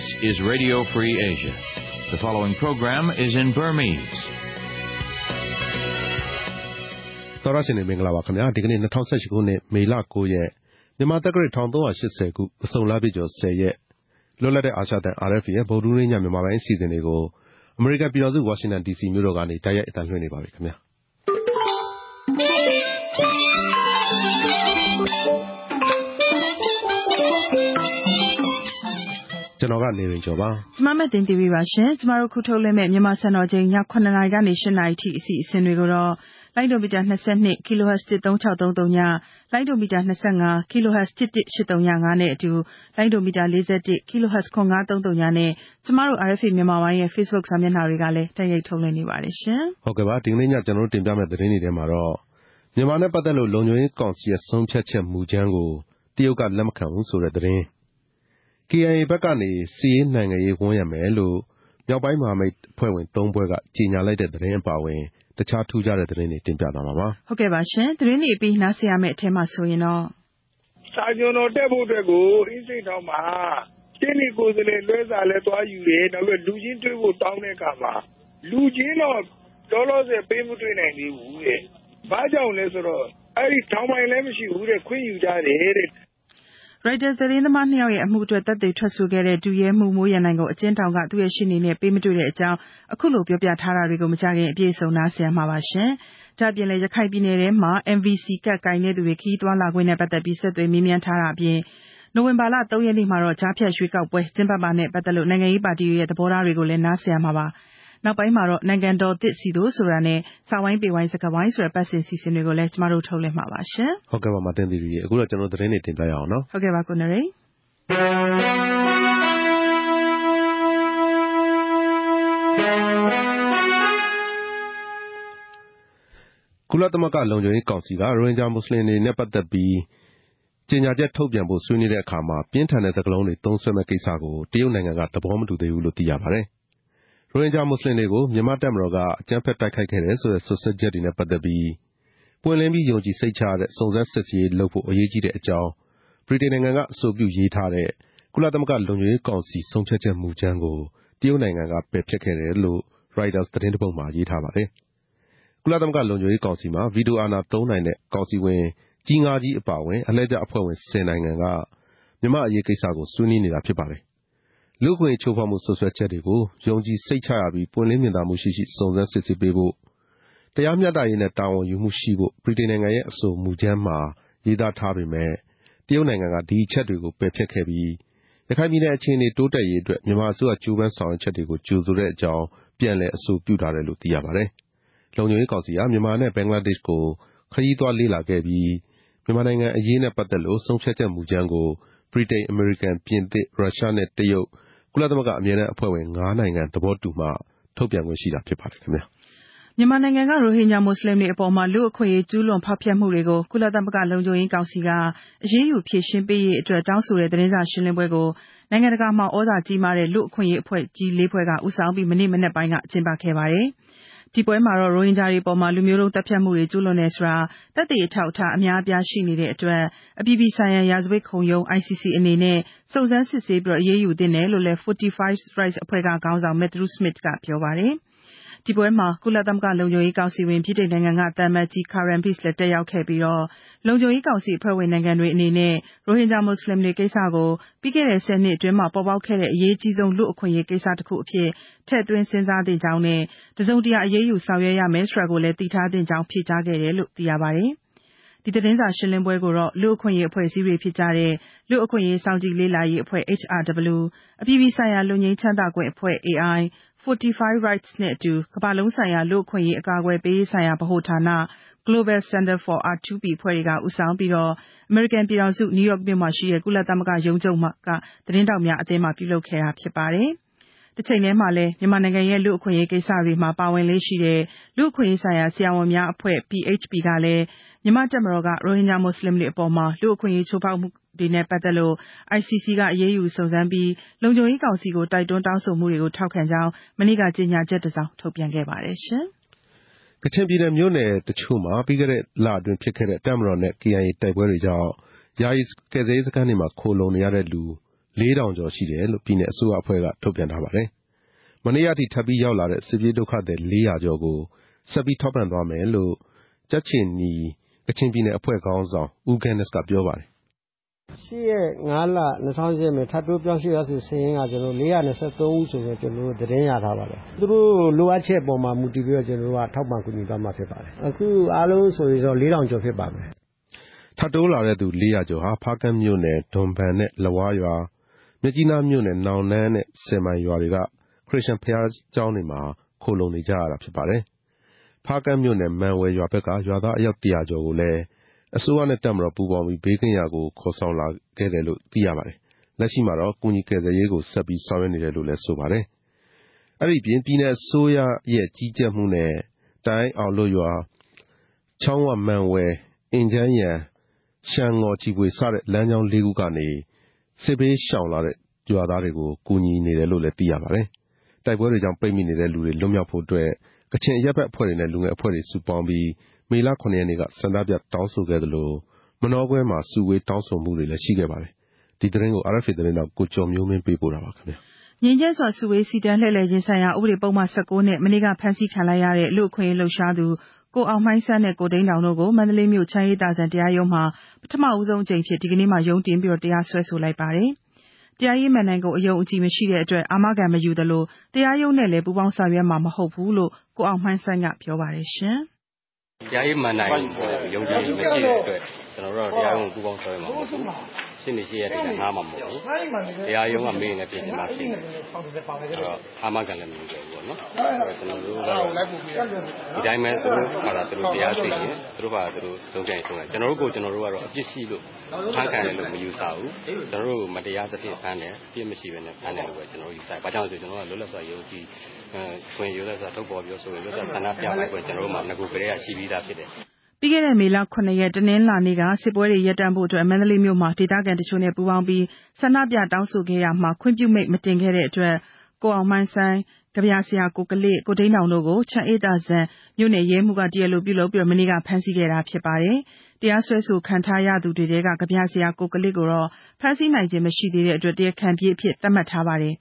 This is Radio Free Asia. The following program is in Burmese. တော်ရရှင်နေမင်္ဂလာပါခင်ဗျာဒီကနေ့2018ခုနှစ်မေလ9ရက်မြန်မာတက္ကရာ1380ခုအစုံလပြည့်ကျော်10ရက်လွတ်လပ်တဲ့အာရှတန် RFA ရဲ့ဗုဒ္ဓရင်းညမြန်မာပိုင်းအစီအစဉ်တွေကိုအမေရိကန်ပြည်တော်စုဝါရှင်တန် DC မြို့တော်ကနေတိုက်ရိုက်အသံလွှင့်နေပါပြီခင်ဗျာ ကျွန်တော်က နေရင်ကျော်ပါ ကျမမတင်တီဗီပါရှင် ကျမတို့ခုထုတ်လွှင့်မဲ့မြန်မာစံတော်ချိန်ည9နာရီကနေ10နာရီထိ အစီအစဉ်တွေကိုတော့ လိုင်းဒိုမီတာ22 kHz 13633ညလိုင်းဒိုမီတာ25 kHz 11835နဲ့အတူ လိုင်းဒိုမီတာ41 kHz 9533ညနဲ့ ကျမတို့ RFA မြန်မာပိုင်းရဲ့ Facebook စာမျက်နှာတွေကလည်း တိုက်ရိုက်ထုတ်လွှင့်နေပါတယ်ရှင်ဟုတ်ကဲ့ပါဒီနေ့ည ကျွန်တော်တို့တင်ပြမယ့် သတင်းတွေထဲမှာတော့ မြန်မာနဲ့ပတ်သက်လို့ လုံခြုံရေးကောင်စီရဲ့ ဆုံးဖြတ်ချက်မူကြမ်းကို တရုတ်က လက်မခံဘူးဆိုတဲ့သတင်း KIA ဘက်ကနေစီးရေးနိုင်ငံရေးဝန်းရမယ်လို့ မြောက်ပိုင်းမဟာမိတ်ဖွဲ့ဝင်၃ဖွဲ့က ကြေညာလိုက်တဲ့သတင်းအပါအဝင် တခြားထူးခြားတဲ့သတင်းတွေ တင်ပြသွားမှာပါ။ဟုတ်ကဲ့ပါရှင်။သတင်းတွေအပြီး နားဆင်ရမယ့်အထဲမှာဆိုရင်တော့ စာချွန်တော်တက်ဖို့အတွက်ကို အင်းစိန်ထောင်မှာ ရှင်းနေကိုယ်စားလှယ်လွှဲစာလည်း သွားယူတယ်။နောက်ပြီးလူချင်းတွေ့ဖို့တောင်းတဲ့အခါမှာ လူချင်းတော့ လောလောဆယ် ပေးမတွေ့နိုင်သေးဘူးတဲ့။ဘာကြောင့်လဲဆိုတော့ အဲဒီထောင်ပိုင်လည်းမရှိဘူးတဲ့ ခွင့်ယူကြတယ်တဲ့ ရိုက်တာသတင်းသမား နှစ်ယောက်ရဲ့ အမှုအတွက် သက်သေထွက်ဆိုခဲ့တဲ့ ဒုရဲမှူး မိုးရန်နိုင်ကို အကျဉ်းထောင်က သူ့ရဲ့ရှေ့နေနဲ့ ပေးမတွေ့တဲ့အကြောင်း အခုလို ပြောပြထားတာတွေကို မကြခင် အပြည့်စုံ နားဆင်ရမှာပါရှင်။ဒါ့အပြင်လည်း ရခိုင်ပြည်နယ်ထဲမှာ MVC ကတ်ကင်တဲ့သူတွေခီးသွားလာခွင့်နဲ့ ပတ်သက်ပြီး ဆက်သွယ်မေးမြန်းထားတာအပြင် နိုဝင်ဘာလ3ရက်နေ့မှာတော့ ကြားဖြတ်ရွေးကောက်ပွဲ ကျင်းပမှာနဲ့ ပတ်သက်လို့ နိုင်ငံရေးပါတီတွေရဲ့ သဘောထားတွေကိုလည်း နားဆင်ရမှာပါ။ နောက်ပိုင်းမှာတော့ နိုင်ငံတော်သစ်စီတို့ဆိုတာနဲ့ စာဝိုင်းပေဝိုင်း စကားဝိုင်းဆိုတဲ့ ပတ်စဉ်စီစဉ်တွေကိုလည်း ကျမတို့ ထုတ်လွှင့်မှာပါရှင်။ဟုတ်ကဲ့ပါမတင်သေးဘူး။အခုတော့ ကျွန်တော်သတင်းတွေ တင်ပြရအောင်နော်။ဟုတ်ကဲ့ပါ ကိုနရိကုလသမဂ္ဂ လုံခြုံရေးကောင်စီက ရိုဟင်ဂျာမွတ်စလင်တွေနဲ့ ပတ်သက်ပြီး ကြေညာချက်ထုတ်ပြန်ဖို့ ဆွေးနွေးတဲ့အခါမှာ ပြင်းထန်တဲ့စကားလုံးတွေ သုံးစွဲမယ့်ကိစ္စကို တရုတ်နိုင်ငံက သဘောမတူသေးဘူးလို့ သိရပါတယ် ရိုဟင်ဂျာမွတ်စလင်တွေကို မြန်မာ့တပ်မတော်က အကြမ်းဖက်တိုက်ခိုက်ခဲ့တယ်ဆိုတဲ့ စွပ်စွဲချက်တွေနဲ့ ပတ်သက်ပြီး ပွင့်လင်းပြီး ယုံကြည်စိတ်ချရတဲ့ စုံစမ်းစစ်ဆေးရေးလုပ်ဖို့ အရေးကြီးတဲ့အကြောင်း ဗြိတိန်နိုင်ငံက အဆိုပြုရေးထားတဲ့ ကုလသမဂ္ဂလုံခြုံရေးကောင်စီ ဆုံးဖြတ်ချက်မူကြမ်းကို တရုတ်နိုင်ငံက ပယ်ဖျက်ခဲ့တယ်လို့ Reuters သတင်းတပုဒ်မှာ ရေးထားပါတယ်။ကုလသမဂ္ဂလုံခြုံရေးကောင်စီမှာ ဗီတိုအာဏာသုံးနိုင်တဲ့ ကောင်စီဝင်ကြီး၅ကြီးအပါအဝင် အလှည့်ကျအဖွဲ့ဝင်၁၀နိုင်ငံက မြန်မာ့အရေးကိစ္စကို ဆွေးနွေးနေတာဖြစ်ပါတယ် လူ့အခွင့်အရေးချိုးဖောက်မှု စွပ်စွဲချက်တွေကို ယုံကြည်စိတ်ချရပြီး ပွင့်လင်းမြင်သာမှုရှိရှိ စုံစမ်းစစ်ဆေးပေးဖို့၊တရားမျှတရေးနဲ့ တာဝန်ယူမှုရှိဖို့ ဗြိတိန်နိုင်ငံရဲ့ အဆိုမူကြမ်းမှာ ရေးသားထားပေမယ့် တရုတ်နိုင်ငံက ဒီအချက်တွေကို ပယ်ဖျက်ခဲ့ပြီး ရခိုင်ပြည်နယ်အခြေအနေ တိုးတက်ရေးအတွက် မြန်မာအစိုးရ ကြိုးပမ်းဆောင်ရွက်ချက်တွေကို ကြိုဆိုတဲ့အကြောင်း ပြန်လည်အဆိုပြုထားတယ်လို့ သိရပါတယ်။လုံခြုံရေးကောင်စီဟာ မြန်မာနဲ့ ဘင်္ဂလားဒေ့ရှ်ကို ခရီးသွားလေ့လာခဲ့ပြီး မြန်မာနိုင်ငံအရေးနဲ့ ပတ်သက်လို့ ဆုံးဖြတ်ချက်မူကြမ်းကို ဗြိတိန်၊အမေရိကန်၊ပြင်သစ်၊ရုရှားနဲ့ တရုတ် ကုလသမဂ္ဂအမြဲတမ်းအဖွဲ့ဝင်၅နိုင်ငံသဘောတူမှ ထုတ်ပြန်ခွင့်ရှိတာဖြစ်ပါတယ်ခင်ဗျာ။မြန်မာနိုင်ငံက ရိုဟင်ဂျာမွတ်စလင်တွေအပေါ် လူ့အခွင့်အရေးကျူးလွန်ဖောက်ဖျက်မှုတွေကို ကုလသမဂ္ဂလုံခြုံရေးကောင်စီက အရေးယူဖြေရှင်းပေးရေးအတွက် တောင်းဆိုတဲ့ သတင်းစာရှင်းလင်းပွဲကို နိုင်ငံတကာမှာ သြဇာကြီးမားတဲ့ လူ့အခွင့်အရေးအဖွဲ့ကြီး လေးဖွဲ့က ဦးဆောင်ပြီး မနေ့မနက်ပိုင်းက ကျင်းပခဲ့ပါတယ်။ ဒီပွဲမှာတော့ ရိုဟင်ဂျာတွေအပေါ် လူမျိုးတုံးသတ်ဖြတ်မှုတွေ ကျူးလွန်တယ်ဆိုတာ သက်သေအထောက်အထား အများအပြားရှိနေတဲ့အတွက် အပြည်ပြည်ဆိုင်ရာ ရာဇဝတ်ခုံရုံး ICC အနေနဲ့ စုံစမ်းစစ်ဆေးပြီး အရေးယူသင့်တယ်လို့လည်း Fortify Rights အဖွဲ့က ခေါင်းဆောင် Matthew Smith က ပြောပါတယ်။ ဒီပွဲမှာ ကုလသမဂ္ဂလုံခြုံရေးကောင်စီဝင် ဗြိတိန်နိုင်ငံက သံအမတ်ကြီး Karen Peace လည်း တက်ရောက်ခဲ့ပြီး လုံခြုံရေးကောင်စီအဖွဲ့ဝင်နိုင်ငံတွေအနေနဲ့ ရိုဟင်ဂျာမွတ်စလင်တွေကိစ္စကို ပြီးခဲ့တဲ့ ဆယ်နှစ်အတွင်း ပေါ်ပေါက်ခဲ့တဲ့ အရေးအကြီးဆုံး လူ့အခွင့်အရေးကိစ္စတခုအဖြစ် ထည့်သွင်းစဉ်းစားသင့်ကြောင်းနဲ့ တစုံတရာ အရေးယူဆောင်ရွက်ရမယ်ဆိုတာကိုလည်း သိထားသင့်ကြောင်း ဖြေကြားခဲ့တယ်လို့ သိရပါတယ်။ဒီသတင်းစာရှင်းလင်းပွဲကိုတော့ လူ့အခွင့်အရေးအဖွဲ့အစည်းတွေဖြစ်ကြတဲ့ လူ့အခွင့်အရေးစောင့်ကြည့်လေ့လာရေးအဖွဲ့ HRW ၊အပြည်ပြည်ဆိုင်ရာ လွတ်ငြိမ်းချမ်းသာခွင့်အဖွဲ့ AI ၊ Fortify Rights နဲ့အတူ ကမ္ဘာလုံးဆိုင်ရာ လူ့အခွင့်အရေး အကာအကွယ်ပေးရေးဆိုင်ရာ ဗဟိုဌာန Global Center for R2P အဖွဲ့တွေက ဦးဆောင်ပြီး အမေရိကန်ပြည်ထောင်စု နယူးယောက်မြို့မှာရှိတဲ့ ကုလသမဂ္ဂရုံးချုပ်က သတင်းထောက်များအသင်းမှာ ပြုလုပ်ခဲ့တာဖြစ်ပါတယ်။တချိန်တည်းမှာလည်း မြန်မာနိုင်ငံရဲ့ လူ့အခွင့်အရေးကိစ္စတွေမှာ ပါဝင်လေ့ရှိတဲ့ လူ့အခွင့်အရေးဆိုင်ရာ ဆရာဝန်များအဖွဲ့ PHP ကလည်း မြန်မာ့တပ်မတော်က ရိုဟင်ဂျာမွတ်စလင်တွေအပေါ် လူ့အခွင့်အရေးချိုးဖောက်မှု တွေနဲ့ ပတ်သက်လို့ ICC က အရေးယူစုံစမ်းပြီး လုံခြုံရေးကောင်စီကို တိုက်တွန်းတောင်းဆိုမှုတွေကို ထောက်ခံကြောင်း မနေ့က ကြေညာချက်တစောင် ထုတ်ပြန်ခဲ့ပါတယ်။ကချင်ပြည်နယ် မြို့နယ်တချို့မှာ ပြီးခဲ့တဲ့လအတွင်းဖြစ်ခဲ့တဲ့ တပ်မတော်နဲ့ KIA တိုက်ပွဲတွေကြောင့် ယာယီကယ်ဆယ်ရေးစခန်းတွေမှာ ခိုလှုံနေရတဲ့လူ၄,၀၀၀ကျော်ရှိတယ်လို့ ပြည်နယ်အစိုးရအဖွဲ့က ထုတ်ပြန်ထားပါတယ်။မနေ့ကအထိ ထပ်ပြီးရောက်လာတဲ့ စစ်ပြေးဒုက္ခသည်၄၀၀ကျော်ကို ဆက်ပြီးထောက်ပံ့သွားမယ်လို့ ကြက်ခြေနီ ကချင်ပြည်နယ်အဖွဲ့ခေါင်းဆောင် ဦးဂဲနက်စ်က ပြောပါတယ်။ ၈ရက် ၅ လ ၂၀၁၈ထပ်တိုးပြောင်းရွှေ့ပြောင်းသူစာရင်းက၄၂၃ ဦးဆိုပြီးကျနော်တို့ သတင်းရထားပါတယ်။သူတို့လိုအပ်ချက်အပေါ်မှာ မူတည်ပြီးတော့ ကျနော်တို့က ထောက်ပံ့ကူညီသွားမှာ ဖြစ်ပါတယ်။အခုအားလုံးဆိုရင်တော့ ၄,၀၀၀ ကျော်ဖြစ်ပါမယ်။ထပ်တိုးလာတဲ့သူ ၄၀၀ ကျော်ဟာ ဖားကန့်မြို့နယ် ဒွမ်ဘန်နဲ့ လဝါးရွာ၊မြစ်ကြီးနားမြို့နယ် နောင်နန်းနဲ့ဆယ်မိုင်ရွာတွေက ခရစ်ယာန်ဘုရားကျောင်းတွေမှာ ခိုလှုံနေကြရတာဖြစ်ပါတယ်။ဖားကန့်မြို့နယ် မန်ဝယ်ရွာဘက်က ရွာသား အယောက် ၁၀၀ ကျော်ကိုလည်း အစိုးရနဲ့ တပ်မတော် ပူးပေါင်းပြီး ဘေးကင်းရာကို ခေါ်ဆောင်လာခဲ့တယ်လို့ သိရပါတယ်။လက်ရှိမှာတော့ ကူညီကယ်ဆယ်ရေးကို ဆက်ပြီးဆောင်ရွက်နေတယ်လို့လည်း ဆိုပါတယ်။အဲဒီအပြင် ပြည်နယ်အစိုးရရဲ့ ကြီးကြပ်မှုနဲ့ တိုင်း အောင်လို့ရွာ၊ချောင်းဝ မန်ဝယ်၊အင်ဂျန်းယန်၊ရှန်ငေါ် ချီဖွေ စတဲ့ လမ်းကြောင်းလေးခုကနေ စစ်ဘေးရှောင်လာတဲ့ ရွာသားတွေကို ကူညီနေတယ်လို့လည်း သိရပါတယ်။တိုက်ပွဲတွေကြောင့် ပိတ်မိနေတဲ့လူတွေ လွတ်မြောက်ဖို့အတွက် ကချင်အရပ်ဘက်အဖွဲ့တွေနဲ့ လူငယ်အဖွဲ့တွေ စုပေါင်းပြီး မေလ ၇ ရက်နေ့က ဆန္ဒပြတောင်းဆိုခဲ့သလို မနောကွဲမှာ စုဝေးတောင်းဆိုမှုတွေလည်း ရှိခဲ့ပါတယ်။ဒီသတင်းကို RFA သတင်းထောက် ကိုကျော်မျိုးမင်း ပေးပို့ထားပါတယ်။ငြိမ်းချမ်းစွာ စုဝေးစီတန်းလှည့်လည်ခြင်းဆိုင်ရာ ဥပဒေပုဒ်မ ၁၉ နဲ့ မနေ့က ဖမ်းဆီးခံလိုက်ရတဲ့ လူ့အခွင့်အရေးလှုပ်ရှားသူ ကိုအောင်မှိုင်းဆန်းနဲ့ ကိုတိန်းတောင်တို့ကို မန္တလေးမြို့ ချမ်းအေးသာစံတရားရုံးမှာ ပထမဦးဆုံးအကြိမ်အဖြစ် ဒီကနေ့ရုံးတင်တရားစွဲဆိုလိုက်ပါတယ်။တရားရေးမဏ္ဍိုင်ကို အယုံအကြည်မရှိတဲ့အတွက် အာမခံမယူသလို တရားရုံးနဲ့လည်း ပူးပေါင်းဆောင်ရွက်မှာ မဟုတ်ဘူးလို့ ကိုအောင်မှိုင်းဆန်းက ပြောပါတယ် တရားရေးမဏ္ဍိုင်ကို ယုံကြည်မှုမရှိတဲ့အတွက် ကျနော်တို့ကတော့ တရားရုံးကို ပူးပေါင်းဆောင်ရွက်မှာ မဟုတ်ဘူး။ရှေ့နေရှေ့ရပ်တွေက ငှားမှာမဟုတ်ဘူး။တရားရုံးက မေးရင်လည်း ပြင်ဆင်မှာဖြစ်တယ်။အာမခံလည်းမယူခဲ့ဘူးပေါ့နော်။ကျနော်တို့ကတော့ ဒီတိုင်းပဲ သူတို့ဘာသာသူတို့ တရားစီရင် သူတို့ဘာသာသူတို့ ဆုံးဖြတ်ရင် ဆုံးဖြတ်။ကျနော်တို့ကိုယ် ကျနော်တို့ကတော့ အပြစ်ရှိလို့ဖမ်းခံရတယ်လို့ မယူဆဘူး။ကျနော်တို့ကို မတရားသဖြင့် ဖမ်းတယ်။အပြစ်မရှိဘဲနဲ့ ဖမ်းတယ်လို့ပဲ ကျနော်တို့ ယူဆတယ်။ဘာကြောင့်လဲဆိုတော့ ကျနော်တို့က လွတ်လပ်စွာ ယုံကြည် ခွင့်လွတ်လပ်စွာထုတ်ဖော်ပြောဆိုခွင့် လွတ်လပ်စွာဆန္ဒပြပိုင်ခွင့် ကျနော်တို့မှာ နဂိုကတည်းက ရှိပြီးသားဖြစ်တယ်။ပြီးခဲ့တဲ့ မေလ ၇ ရက် တနင်္လာနေ့က စစ်ပွဲတွေရပ်တန့်ဖို့အတွက် မန္တလေးမြို့မှာ ဒေသခံတချို့နဲ့ ပူးပေါင်းပြီး ဆန္ဒပြတောင်းဆိုခဲ့ရာမှာ ခွင့်ပြုမိန့်မတင်ခဲ့တဲ့အတွက် ကိုအောင်မှိုင်းဆိုင်း၊ကဗျာဆရာ ကိုကလိ၊ကိုတိန်းနောင်တို့ကို ချမ်းအေးသာစံ မြို့နယ်ရဲမှူးက တရားလိုပြုလုပ်ပြီး မနေ့က ဖမ်းဆီးခဲ့တာဖြစ်ပါတယ်။တရားစွဲဆိုခံထားရသူတွေထဲက ကဗျာဆရာ ကိုကလိကိုတော့ ဖမ်းဆီးနိုင်ခြင်းမရှိသေးတဲ့အတွက် တရားခံပြေးအဖြစ် သတ်မှတ်ထားပါတယ်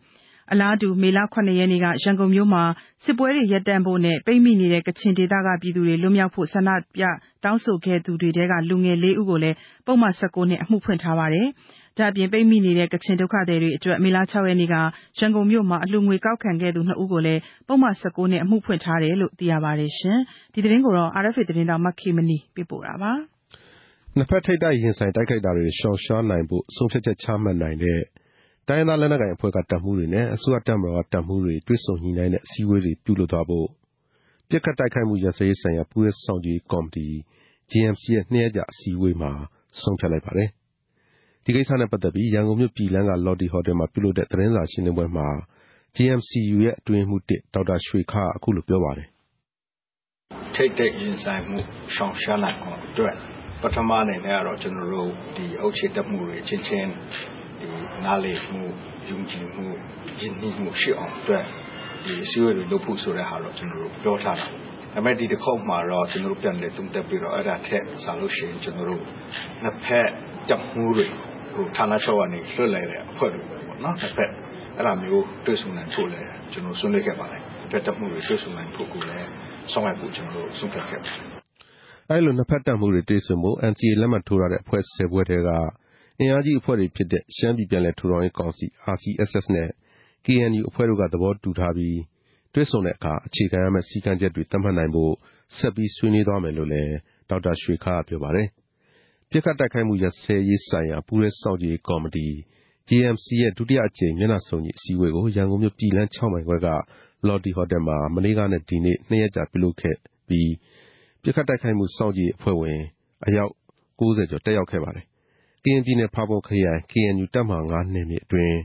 အလားတူ မေလ ၇ ရက်နေ့က ရန်ကုန်မြို့မှာ စစ်ပွဲတွေရပ်တန့်ဖို့နဲ့ ပိတ်မိနေတဲ့ ကချင်ဒေသက ပြည်သူတွေ လွတ်မြောက်ဖို့ ဆန္ဒပြတောင်းဆိုခဲ့သူတွေထဲက လူငယ် ၄ ဦးကိုလည်း ပုဒ်မ ၁၉ နဲ့ အမှုဖွင့်ထားပါတယ်။ဒါ့အပြင် ပိတ်မိနေတဲ့ ကချင်ဒုက္ခသည်တွေအတွက် မေလ ၆ ရက်နေ့က ရန်ကုန်မြို့မှာ အလှူငွေကောက်ခံခဲ့သူ၂ဦးကိုလည်း ပုဒ်မ ၁၉ နဲ့ အမှုဖွင့်ထားတယ်လို့ သိရပါတယ်။ဒီသတင်းကို RFA သတင်းထောက် မခေမနီ ပေးပို့ထားပါတယ်။နှစ်ဘက် ထိပ်တိုက်ရင်ဆိုင် တိုက်ခိုက်တာတွေ ရှောင်ရှားနိုင်ဖို့ ဆုံးဖြတ်ချက်ချမှတ်နိုင်တဲ့ တိုင်းရင်းသားလက်နက်ကိုင်အဖွဲ့က တပ်မှူးတွေနဲ့ အစိုးရတပ်မတော်က တပ်မှူးတွေ တွေ့ဆုံညှိနှိုင်းတဲ့ အစည်းအဝေးတွေ ပြုလုပ်သွားဖို့ ပစ်ခတ်တိုက်ခိုက်မှု ရပ်စဲရေးဆိုင်ရာ ပူးတွဲစောင့်ကြည့်ရေးကော်မတီ JMC ရဲ့၂ရက်ကြာ အစည်းအဝေးမှာ ဆုံးဖြတ်လိုက်ပါတယ်။ဒီကိစ္စနဲ့ပတ်သက်ပြီး ရန်ကုန်မြို့ ပြည်လမ်းက လော်တီဟိုတယ်မှာ ပြုလုပ်တဲ့ သတင်းစာရှင်းလင်းပွဲမှာ JMC-U ရဲ့ အတွင်းရေးမှူး ဒေါက်တာရွှေခါးက အခုလိုပြောပါတယ်။ထိပ်တိုက်ရင်ဆိုင်မှု ရှောင်ရှားနိုင်အောင်အတွက် ပထမအနေနဲ့ကတော့ ကျနော်တို့ အုပ်ချုပ်တပ်မှူးတွေအချင်းချင်း နားလည်မှု၊ယုံကြည်မှု၊ရင်းနှီးမှုရှိအောင်အတွက်ဒီအစည်းအဝေးတွေလုပ်ဖို့ဆိုတဲ့ဟာတော့ကျနော်တို့ပြောထားတာ။ဒါပေမဲ့ဒီတခေါက်မှာတော့ကျနော်တို့ပြန်လည်သုံးသပ်ပြီးတော့အဲဒါထက်စာလို့ရှိရင်ကျနော်တို့နှစ်ဘက်တပ်မှူးတွေဌာနချုပ်ကနေလွှတ်လိုက်တဲ့အဖွဲ့တွေပေါ့နော်နှစ်ဘက်အဲဒါမျိုးတွေ့ဆုံနိုင်ဖို့လည်းကျနော်တို့ဆွေးနွေးခဲ့ပါတယ်။နှစ်ဘက်တပ်မှူးတွေတွေ့ဆုံနိုင်ဖို့ကိုလည်းဆောင်ရွက်ဖို့ကျနော်တို့ဆုံးဖြတ်ခဲ့ပါတယ်။အဲဒီလိုနှစ်ဘက်တပ်မှူးတွေတွေ့ဆုံဖို့ NCA လက်မှတ်ထိုးထားတဲ့အဖွဲ့၁၀ဖွဲ့ထဲက အင်အားကြီးအဖွဲ့တွေဖြစ်တဲ့ ရှမ်းပြည်ပြန်လည်ထူထောင်ရေးကောင်စီ RCSS နဲ့ KNU အဖွဲ့တို့က သဘောတူထားပြီး တွေ့ဆုံတဲ့အခါ အခြေခံရမယ့် စည်းကမ်းချက်တွေ သတ်မှတ်နိုင်ဖို့ ဆက်ပြီးဆွေးနွေးသွားမယ်လို့လည်း ဒေါက်တာရွှေခါးက ပြောပါတယ်။ပစ်ခတ်တိုက်ခိုက်မှု ရပ်စဲရေးဆိုင်ရာ ပူးတွဲစောင့်ကြည့်ရေးကော်မတီ JMC ရဲ့ ဒုတိယအကြိမ် မျက်နှာစုံညီ အစည်းအဝေးကို ရန်ကုန်မြို့ ပြည်လမ်း ၆ မိုင်ခွဲက လော်တီဟိုတယ်မှာ မနေ့ကနဲ့ ဒီနေ့၂ရက်ကြာ ပြုလုပ်ခဲ့ပြီး ပစ်ခတ်တိုက်ခိုက်မှု စောင့်ကြည့်ရေးအဖွဲ့ဝင် အယောက်၉၀ကျော် တက်ရောက်ခဲ့ပါတယ် ကရင်ပြည်နယ် ဖာပွန်ခရိုင် KNU တပ်မဟာ ၅ နယ်မြေအတွင်း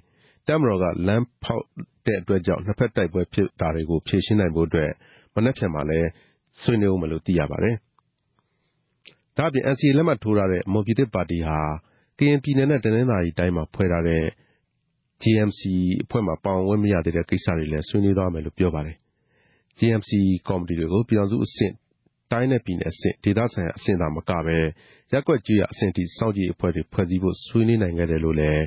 တပ်မတော်က လမ်းဖောက်တဲ့အတွက်ကြောင့် နှစ်ဘက်တိုက်ပွဲဖြစ်တာတွေကို ဖြေရှင်းနိုင်ဖို့မနက်ဖြန်မှာလည်း ဆွေးနွေးဦးမယ်လို့ သိရပါတယ်။ဒါ့အပြင် NCA လက်မှတ်ထိုးထားတဲ့ မွန်ပြည်သစ်ပါတီဟာ ကရင်ပြည်နယ်နဲ့ တနင်္သာရီတိုင်းမှာဖွဲ့ထားတဲ့ JMC အဖွဲ့မှာ ပါဝင်ခွင့်မရသေးတဲ့ ကိစ္စတွေလည်း ဆွေးနွေးသွားမယ်လို့ ပြောပါတယ်။ JMC ကော်မတီတွေကို ပြည်ထောင်စုအဆင့် တိုင်းနဲ့ပြည်နယ်အဆင့် ဒေသဆိုင်ရာအဆင့်သာမကဘဲ ရပ်ကွက်ကျေးရွာအဆင့်အထိ စောင့်ကြည့်ရေးအဖွဲ့တွေ ဖွဲ့စည်းဖို့ ဆွေးနွေးနိုင်ခဲ့တယ်လို့လည်း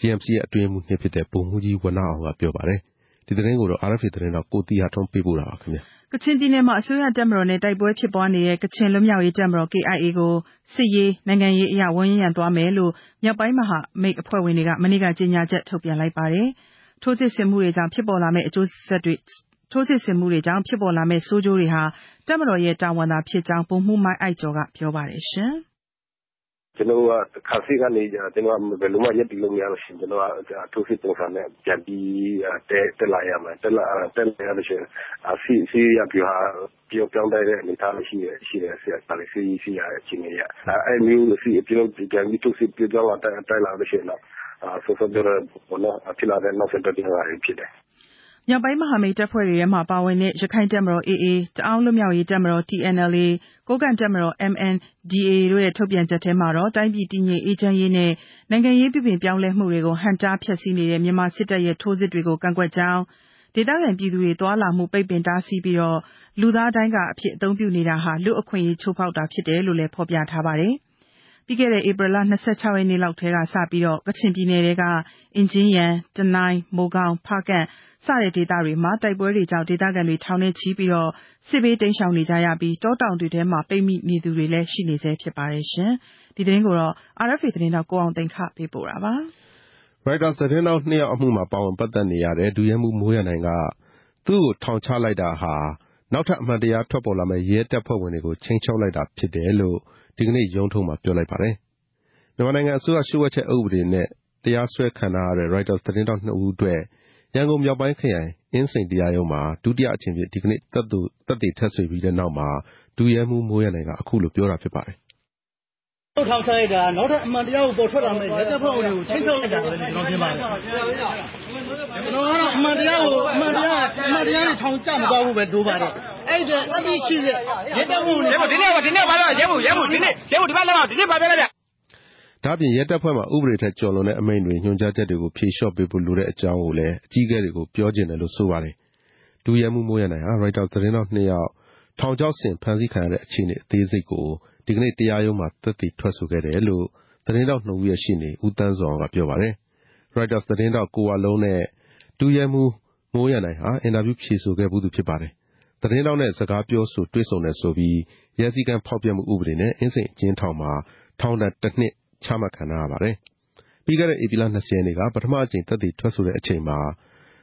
JMC ရဲ့ အတွင်းမှုနှစ်ဖြစ်တဲ့ ဗိုလ်မှူးကြီးဝဏအောင်က ပြောပါတယ်။ဒီသတင်းကိုတော့ RFA သတင်းတော့ကိုတီဟာထုံးပေးပို့တာပါခင်ဗျာ။ကချင်ပြည်နယ်မှာ အစိုးရတပ်မတော်နဲ့ တိုက်ပွဲဖြစ်ပွားနေတဲ့ ကချင်လွတ်မြောက်ရေးတပ်မတော် KIA ကို စစ်ရေး နိုင်ငံရေးအရာဝန်ရံသွားမယ်လို့ မြောက်ပိုင်းမဟာမိတ်အဖွဲ့ဝင်တွေက မနေ့က ကြေညာချက် ထုတ်ပြန်လိုက်ပါတယ်။ထိုးစစ်ဆင်မှုတွေကြောင့်ဖြစ်ပေါ်လာမယ့်အကျိုးဆက်တွေထိုးစစ်ဆင်မှုတွေကြောင့် ဖြစ်ပေါ်လာမယ့် ဆိုးကျိုးတွေဟာ တပ်မတော်ရဲ့ တာဝန်သာဖြစ်ကြောင်း ဗိုလ်မှူး မိုင်းအိုက်ကျော်က ပြောပါတယ်ရှင်။ ကျနော်တို့ကခါစစ်ကနေကျနော်တို့ဘယ်လိုမှ ရပ်တည်လို့ မရလို့ရှိရင် ကျနော်တို့က ထိုးစစ်ပုံစံနဲ့ ပြန်ပြီး တက်လာရမယ်။တက်လာရလို့ရှိရင် စစ်ရေးအရ ဗျူဟာပြောင်းလဲတဲ့ အနေအထားရှိတယ်။စစ်ရေးရှိရာအခြေအနေအရ။အဲလိုမျိုး ပြန်ပြီး ထိုးစစ်ပြောင်းတက်လာလို့ရှိရင်တော့ စောစောပြောတဲ့ ဖြစ်လာတဲ့ နောက်ဆက်တွဲ ပြဿနာတွေ ဖြစ်တယ် မြောက်ပိုင်းမဟာမိတ်တပ်ဖွဲ့တွေထဲမှာ ပါဝင်တဲ့ ရခိုင့်တပ်မတော် AA ၊တအာင်းလွတ်မြောက်ရေးတပ်မတော် TNLA ၊ကိုးကန့်တပ်မတော် MNDAA တို့ရဲ့ ထုတ်ပြန်ချက်ထဲမှာတော့ တိုင်းပြည်တည်ငြိမ်အေးချမ်းရေးနဲ့ နိုင်ငံရေးပြုပြင်ပြောင်းလဲမှုတွေကို ဟန့်တားဖျက်ဆီးနေတဲ့ မြန်မာစစ်တပ်ရဲ့ ထိုးစစ်တွေကို ကန့်ကွက်ကြောင်း၊ဒေသခံပြည်သူတွေ သွားလာမှု ပိတ်ပင်တားဆီးပြီး လူသားဒိုင်းကာအဖြစ် အသုံးပြုနေတာဟာ လူ့အခွင့်အရေး ချိုးဖောက်တာဖြစ်တယ်လို့လည်း ဖော်ပြထားပါတယ်။ ပြီးခဲ့တဲ့ ဧပြီလ ၂၆ ရက်နေ့လောက်ကတည်းကစပြီး ကချင်ပြည်နယ်ထဲက အင်ဂျင်ယန်၊တနိုင်း၊မိုးကောင်း၊ဖားကန့် စတဲ့ဒေသတွေမှာ တိုက်ပွဲတွေကြောင့် ဒေသခံတွေ ထောင်နဲ့ချီစစ်ဘေးတိမ်းရှောင်နေကြရပြီး တောတောင်တွေထဲမှာ ပိတ်မိနေသူတွေလည်း ရှိနေဆဲဖြစ်ပါတယ်။ဒီသတင်းကို RFA သတင်းထောက် ကိုအောင်သိန်းကပေးပို့ထားပါတယ်။ Reuters သတင်းထောက်နှစ်ယောက်အမှုမှာ ပါဝင်ပတ်သက်နေရတဲ့ ဒုရဲမှူးမိုးရန်နိုင်က သူ့ကို ထောင်ချလိုက်တာဟာ နောက်ထပ် အမှန်တရား ထွက်ပေါ်လာမယ့် ရဲတပ်ဖွဲ့ဝင်တွေကို ခြိမ်းခြောက်လိုက်တာဖြစ်တယ်လို့ ဒီကနေ့ ရုံးထုတ်မှာ ပြောလိုက်ပါတယ်။မြန်မာနိုင်ငံအစိုးရ လျှို့ဝှက်ချက်ဥပဒေနဲ့ တရားစွဲခံထားရတဲ့ Reuters သတင်းထောက်နှစ်ဦးအတွက် ရန်ကုန်မြောက်ပိုင်းခရိုင် အင်းစိန်တရားရုံးမှာ ဒုတိယအကြိမ်အဖြစ် ဒီကနေ့ သက်သေထွက်ဆိုပြီးတဲ့နောက်မှာ ဒုရဲမှူး မိုးရန်နိုင်က အခုလိုပြောတာဖြစ်ပါတယ်။ထောင်ချလိုက်တာနောက်ထပ်အမှန်တရားကိုပေါ်ထွက်လာမယ့် ရဲတပ်ဖွဲ့ဝင်တွေကိုချိတ်ထုတ်လိုက်တာလို့ ကျွန်တော်ထင်ပါတယ်။ကျွန်တော်ကတော့ အမှန်တရားကိုအမှန်တရားအမှန်တရားနဲ့ ထောင်ချမသွားဘူးပဲ လိုပါတယ်။ အဲ့ဒါအတိရှိတဲ့ရဲတပ်ဖွဲ့ဝင်ဒီနေ့ဒီနေ့ဘာပြောရဲဘူးရဲဘူးဒီနေ့ရဲဘူးဒီဘက်လောက်ဒီနေ့ဘာပြောလဲဗျဒါ့အပြင်ရဲတပ်ဖွဲ့မှာဥပဒေထက်ကျော်လွန်တဲ့အမိန့်တွေညွှန်ကြားချက်တွေကိုဖြေလျှော့ပေးဖို့လိုတဲ့အကြောင်းကိုလည်းအကြီးအကဲတွေကိုပြောချင်တယ်လို့ဆိုပါတယ်။ဒုရဲမှူးမိုးရန်နိုင်ဟာရိုက်တာသတင်းထောက်နှစ်ယောက်ထောင်ချောက်ဆင်ဖမ်းဆီးခံရတဲ့အခြေအနေအသေးစိတ်ကိုဒီကနေ့တရားရုံးမှာသက်သေထွက်ဆိုခဲ့တယ်လို့သတင်းထောက်နှစ်ဦးရဲ့ရှေ့နေဦးသန်းဇော်အောင်ကပြောပါတယ်။ Reuters သတင်းထောက်ကိုဝလုံးနဲ့ဒုရဲမှူးမိုးရန်နိုင်ဟာအင်တာဗျူးဖြေဆိုခဲ့ဖူးသူဖြစ်ပါတယ်။ သတင်းထောက်နဲ့ စကားပြောဆိုတွေ့ဆုံတယ်ဆိုပြီး ရဲစည်းကမ်းဖောက်ဖျက်မှုဥပဒေနဲ့ အင်းစိန်အကျဉ်းထောင်မှာ ထောင်ဒဏ်တနှစ် ချမှတ်ခံထားရပါတယ်။ပြီးခဲ့တဲ့ ဧပြီလ၂၀ရက်နေ့က ပထမအကြိမ် သက်သေထွက်ဆိုတဲ့အချိန်မှာ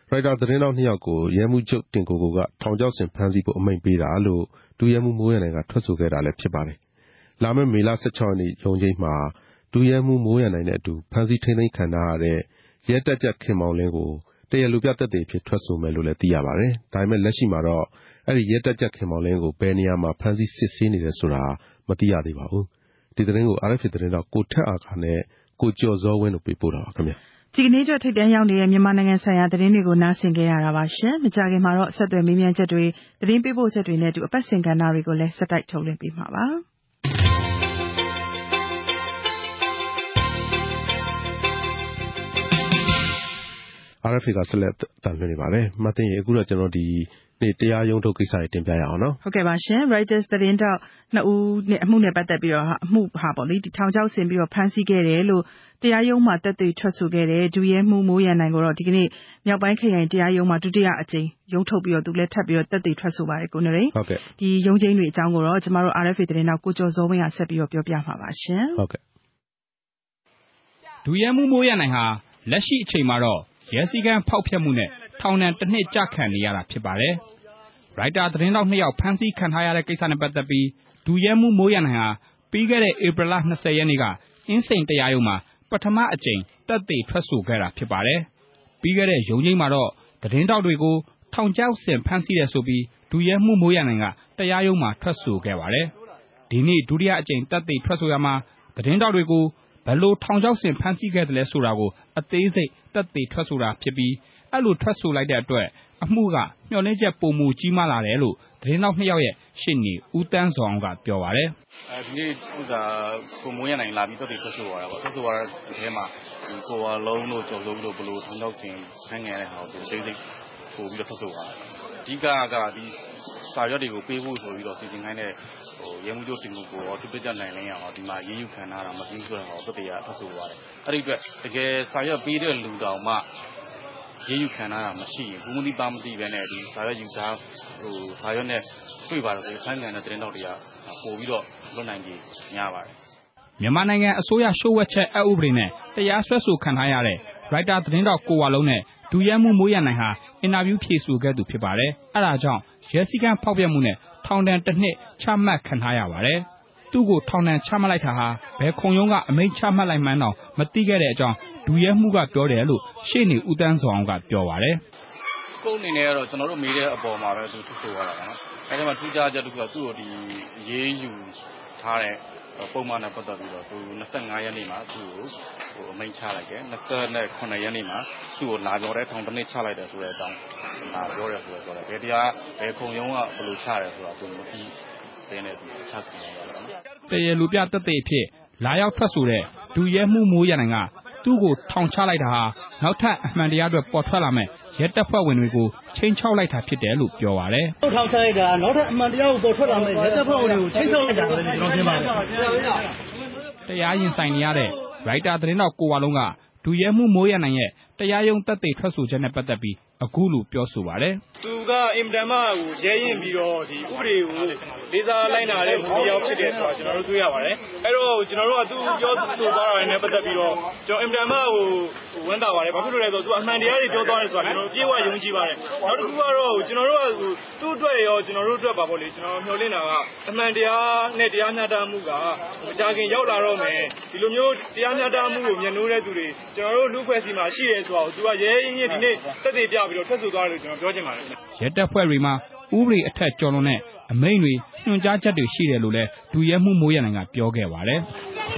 ရိုက်တာသတင်းထောက် နှစ်ယောက်ကို ရဲမှူးချုပ်တင်ကိုကိုက ထောင်ချောက်ဆင်ဖမ်းဆီးဖို့ အမိန့်ပေးတာလို့ ဒုရဲမှူး မိုးရန်နိုင်က ထွက်ဆိုခဲ့တာလည်း ဖြစ်ပါတယ်။လာမယ့် မေလ ၁၆ ရက်နေ့ ရုံးချိန်းမှာ ဒုရဲမှူး မိုးရန်နိုင်နဲ့အတူ ဖမ်းဆီးထိန်းသိမ်းခံထားရတဲ့ ရဲတပ်ကြပ် ခင်မောင်လင်းကို တရားလိုပြသက်သေအဖြစ် ထွက်ဆိုမယ်လို့လည်း သိရပါတယ်။ဒါပေမဲ့ လက်ရှိမှာတော့ အဲဒီရဲတပ်ကြပ်ခင်မောင်လင်းကို ဘယ်နေရာမှာ ဖမ်းဆီးစစ်ဆေးနေတယ်ဆိုတာ မသိရသေးပါဘူး။ဒီသတင်းကို RFA သတင်းထောက် ကိုထက်အာကာနဲ့ ကိုကျော်ဇောဝင်းတို့ ပေးပို့ထားပါတယ်။ဒီကနေ့အတွက် ထိပ်တန်းရောက်နေတဲ့ မြန်မာနိုင်ငံဆိုင်ရာ သတင်းတွေကို နားဆင်ခဲ့ရတာပါ။မကြာခင်မှာတော့ ဆက်သွယ်မေးမြန်းချက်တွေ၊သတင်းပေးပို့ချက်တွေနဲ့အတူ အပတ်စဉ်ကဏ္ဍတွေကိုလည်း ဆက်တိုက်ထုတ်လွှင့်ပေးမှာပါ။ RFA က ဆက်လက် အသံလွှင့်နေပါတယ်။မသိရင်အခုတော့ ကျွန်တော် ဒီနေ့ တရားရုံးထုတ်ကိစ္စတွေ တင်ပြရအောင်နော်။ဟုတ်ကဲ့ပါရှင်။ Reuters သတင်းထောက်နှစ်ဦးအမှုနဲ့ပတ်သက်ပြီးတော့ အမှုဟာပေါ့လေထောင်ချောက်ဆင်ပြီးတော့ ဖမ်းဆီးခဲ့တယ်လို့ တရားရုံးမှာ သက်သေထွက်ဆိုခဲ့တဲ့ ဒုရဲမှူး မိုးရန်နိုင်ကိုတော့ ဒီကနေ့ မြောက်ပိုင်းခရိုင်တရားရုံးမှာ ဒုတိယအကြိမ် ရုံးထုတ်ပြီးတော့ သူလည်း ထပ်ပြီးတော့ သက်သေထွက်ဆိုပါတယ် ကိုနရိဟုတ်ကဲ့ဒီရုံးချင်းတွေအကြောင်းကိုတော့ ကျမတို့ RFA သတင်းထောက် ကိုကျော်စောဝင်းက ဆက်ပြီးတော့ ပြောပြမှာပါရှင်ဟုတ်ကဲ့ဒုရဲမှူး မိုးရန်နိုင်ဟာ လက်ရှိအချိန်မှာတော့ ရဲစည်းကမ်းဖောက်ဖျက်မှုနဲ့ ထောင်ဒဏ်တစ်နှစ် ကျခံနေရတာ ဖြစ်ပါတယ်။ရိုက်တာသတင်းထောက်နှစ်ယောက် ဖမ်းဆီးခံထားရတဲ့ကိစ္စနဲ့ ပတ်သက်ပြီး ဒုရဲမှူး မိုးရန်နိုင်ဟာ ပြီးခဲ့တဲ့ ဧပြီလ ၂၀ ရက်နေ့က အင်းစိန်တရားရုံးမှာ ပထမအကြိမ် သက်သေထွက်ဆိုခဲ့တာ ဖြစ်ပါတယ်။ပြီးခဲ့တဲ့ ရုံးချိန်းမှာတော့ သတင်းထောက်တွေကို ထောင်ချောက်ဆင် ဖမ်းဆီးတယ်ဆိုပြီး ဒုရဲမှူး မိုးရန်နိုင်က တရားရုံးမှာ ထွက်ဆိုခဲ့ပါတယ်။ဒီနေ့ ဒုတိယအကြိမ် သက်သေထွက်ဆိုရာမှာ သတင်းထောက်တွေကို ဘယ်လို ထောင်ချောက်ဆင် ဖမ်းဆီးခဲ့သလဲဆိုတာကို အသေးစိတ် သက်သေထွက်ဆိုတာဖြစ်ပြီး အဲလိုထွက်ဆိုလိုက်တဲ့အတွက် အမှုက မျှော်လင့်ချက် ပိုမိုကြီးမားလာတယ်လို့ သတင်းထောက်နှစ်ယောက်ရဲ့ ရှေ့နေ ဦးသန်းဇော်အောင်က ပြောပါတယ်။ဒီနေ့ ကိုမိုးရန်နိုင် လာပြီး သက်သေထွက်ဆိုသွားတာပေါ့။ထွက်ဆိုသွားတဲ့အထဲမှာ ကိုဝလုံးတို့ ကျော်စိုးဦးတို့ ဘယ်လို ထောင်ချောက်ဆင်ဖမ်းခံရတဲ့ဟာကိုအသေးစိတ် ပိုပြီးတော့ ထွက်ဆိုသွားတယ် အဓိကကဒီစာရွက်တွေကိုပေးဖို့ဆိုပြီးတော့ စီစဉ်ခိုင်းတဲ့ ရဲမှူးချုပ်တင်ကိုကိုရောသူတက်ကြနိုင်လင်းရော ဒီမှာရေးယူခံထားတာ မပြီးဆိုတော့တက်တရားထွက်ဆိုပါတယ် အဲ့ဒီအတွက် တကယ်စာရွက်ပေးတဲ့လူတောင်မှရေးယူခံထားတာမရှိရင် ဘူးမတိပါမတိပဲနဲ့ဒီစာရွက်ယူထားဟိုစာရွက်နဲ့တွေ့ပါတယ်ဆိုဖမ်းကန်တဲ့တင်းတော်တွေက ပို့ပြီးတော့ လွတ်နိုင်ကြီးများပါတယ် မြန်မာနိုင်ငံအစိုးရရှို့ဝှက်ချက်အက်ဥပဒေနဲ့ တရားစွဲဆိုခံထားရတဲ့ ရိုက်တာသတင်းတောက် ကိုဝါလုံးနဲ့ဒူရဲမှုမိုးရနိုင်ဟာ အင်တာဗျူးဖြေဆိုခဲ့သူဖြစ်ပါတယ်။အဲဒါကြောင့်ရဲစည်းကမ်းဖောက်ဖျက်မှုနဲ့ထောင်ဒဏ်တစ်နှစ်ချမှတ်ခံထားရပါတယ်။သူ့ကိုထောင်ဒဏ်ချမှတ်လိုက်တာဟာဘယ်ခုံရုံးကအမိန့်ချမှတ်လိုက်မှန်းတောင်မသိခဲ့တဲ့အကြောင်းဒူရဲမှုကပြောတယ်လို့ရှေ့နေဦးတန်းဇော်အောင်ကပြောပါတယ်။ကိုယ်အနေနဲ့ကတော့ကျွန်တော်တို့မေးတဲ့အပေါ်မှာပဲသူထုတ်ဆိုရတာပါနော်။အဲဒီမှာထူးခြားချက်တစ်ခုကသူ့ကိုဒီရေးယူထားတဲ့ ပုဒ်မနဲ့ပတ်သက်ပြီးတော့သူ25ရက်နေ့မှာသူ့ကိုဟိုအမိန့်ချလိုက်တယ်29ရက်နေ့မှာသူ့ကိုလာပြောတဲ့ထောင်တစ်နှစ်ချလိုက်တယ်ဆိုတဲ့အကြောင်းဒါပြောရဲဆိုတော့ပြောတယ်ဘယ်တရားဘယ်ခုံရုံးကဘယ်လိုချရဲဆိုတာသူမသိတဲ့နဲ့သူချခံရတာနော်တရလူပြတက်တဲ့ဖြစ်လာရောက်ထွက်ဆိုတဲ့ဒူရဲမှုမိုးရနိုင်က သူ့ကိုထောင်ချလိုက်တာဟာ နောက်ထပ် အမှန်တရားအတွက် ပေါ်ထွက်လာမဲ့ရဲတပ်ဖွဲ့ဝင်တွေကိုချိန်ချောက်လိုက်တာ ဖြစ်တယ်လို့ ပြောပါတယ်။ထောင်ချလိုက်တာနောက်ထပ် အမှန်တရားကို ပေါ်ထွက်လာမဲ့ရဲတပ်ဖွဲ့ဝင်တွေကိုချိန်ချောက်လိုက်တာပဲကျွန်တော်ထင်ပါတယ်။တရားရင်ဆိုင်နေရတဲ့ ရိုက်တာသတင်းတော်ကိုဝါလုံးကဒူရဲမှုမိုးရနိုင်ရဲ့ တရားရုံး သက်သေထွက်ဆိုချက်နဲ့ ပတ်သက်ပြီး အခုလို ပြောဆိုပါတယ်။သူက အင်မတန်မှ ရဲရင့်ပြီးတော့ ဥပဒေကို လေးစားလိုက်နာတဲ့လူတစ်ယောက်ဖြစ်တယ်ဆိုတာကျနော်တို့တွေ့ရပါတယ်။အဲဒီတော့ကျနော်တို့ကသူပြောဆိုသွားတာတွေနဲ့ပတ်သက်ပြီးတော့ကျနော်အင်မတန်မှဝမ်းသာပါတယ်။ဘာဖြစ်လို့လဲဆိုတော့သူအမှန်တရားတွေပြောသွားတယ်ဆိုတာကျနော်တို့အပြည့်အဝယုံကြည်ပါတယ်။နောက်တခုကတော့ကျနော်တို့ကသူ့အတွက်ရောကျနော်တို့အတွက်ပါမျှော်လင့်တာကအမှန်တရားနဲ့တရားမျှတမှုကမကြာခင်ရောက်လာတော့မယ်။ဒီလိုမျိုးတရားမျှတမှုကိုမြတ်နိုးတဲ့သူတွေကျနော်တို့လူ့အဖွဲ့အစည်းမှာရှိတယ်ဆိုတာကိုသူကရဲရင့်ရင့်ဒီနေ့သက်သေပြပြီးတော့ထွက်ဆိုသွားတယ်လို့ကျနော်ပြောချင်ပါတယ်။ရဲတပ်ဖွဲ့တွေမှာဥပဒေအထက်ကျော်လွန်တဲ့ အမိန့်တွေ ညွှန်ကြားချက်တွေ ရှိတယ်လို့လည်းဒူရဲမှုမိုးရနိုင်က ပြောခဲ့ပါတယ်။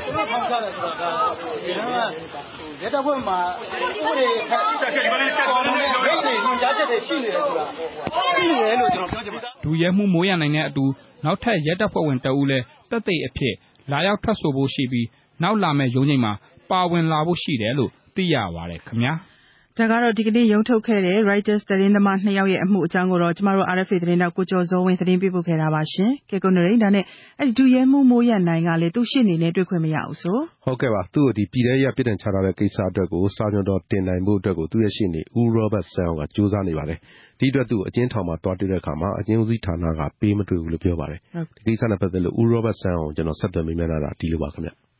သူတို့ ထောင်ချတယ်ဆိုတာကဒီကရဲတပ်ဖွဲ့မှာ ဥပဒေထက်ကျော်လွန်တဲ့အမိန့်တွေ ညွှန်ကြားချက်တွေ ရှိနေတယ်ဆိုတာရှိနေတယ်လို့ ကျွန်တော်ပြောချင်ပါတယ်။ဒူရဲမှုမိုးရနိုင်တဲ့အတူ နောက်ထပ် ရဲတပ်ဖွဲ့ဝင်တဦးလည်းတက်သိအဖြစ် လာရောက်ထွက်ဆိုဖို့ရှိပြီး နောက်လာမယ့် ရုံးချိန်မှာ ပါဝင်လာဖို့ရှိတယ်လို့ သိရပါတယ်ခင်ဗျာ။ ဒါကတော့ ဒီကနေ့ ရုံးထုတ်ခဲ့တဲ့ Reuters သတင်းသမား နှစ်ယောက်ရဲ့ အမှုအကြောင်းကိုတော့ကျမတို့ RFA သတင်းထောက် ကိုကျော်ဇော်ဝင်း သတင်းပေးပို့ခဲ့တာပါရှင်။ကဲကိုနရိန်ဒါနဲ့အဲ့ဒီဒုရဲမှုမိုးရနိုင်ကလေသူရှစ်နေနဲ့ တွေ့ခွင့်မရဘူးဆို။ဟုတ်ကဲ့ပါ သူ့ကိုဒီပြည်ထဲရပြည်တံချထားတဲ့ကိစ္စအတွက်ကို စာညွှန်တော်တင်နိုင်ဖို့အတွက်ကို သူ့ရဲ့ရှစ်နေ ဦး Robert ဆန်အောင်ကစူးစမ်းနေပါတယ်။ဒီအတွက် သူ့အကျဉ်းထောင်မှာတွားတွေ့တဲ့အခါမှာ အကျဉ်းဦးစီးဌာနက ပေးမတွေ့ဘူးလို့ ပြောပါတယ်။ဒီကိစ္စနဲ့ပတ်သက်လို့ ဦး Robert ဆန်အောင်ကျွန်တော် ဆက်သွယ်မေးမြန်းတာ ဒီလိုပါခင်ဗျ။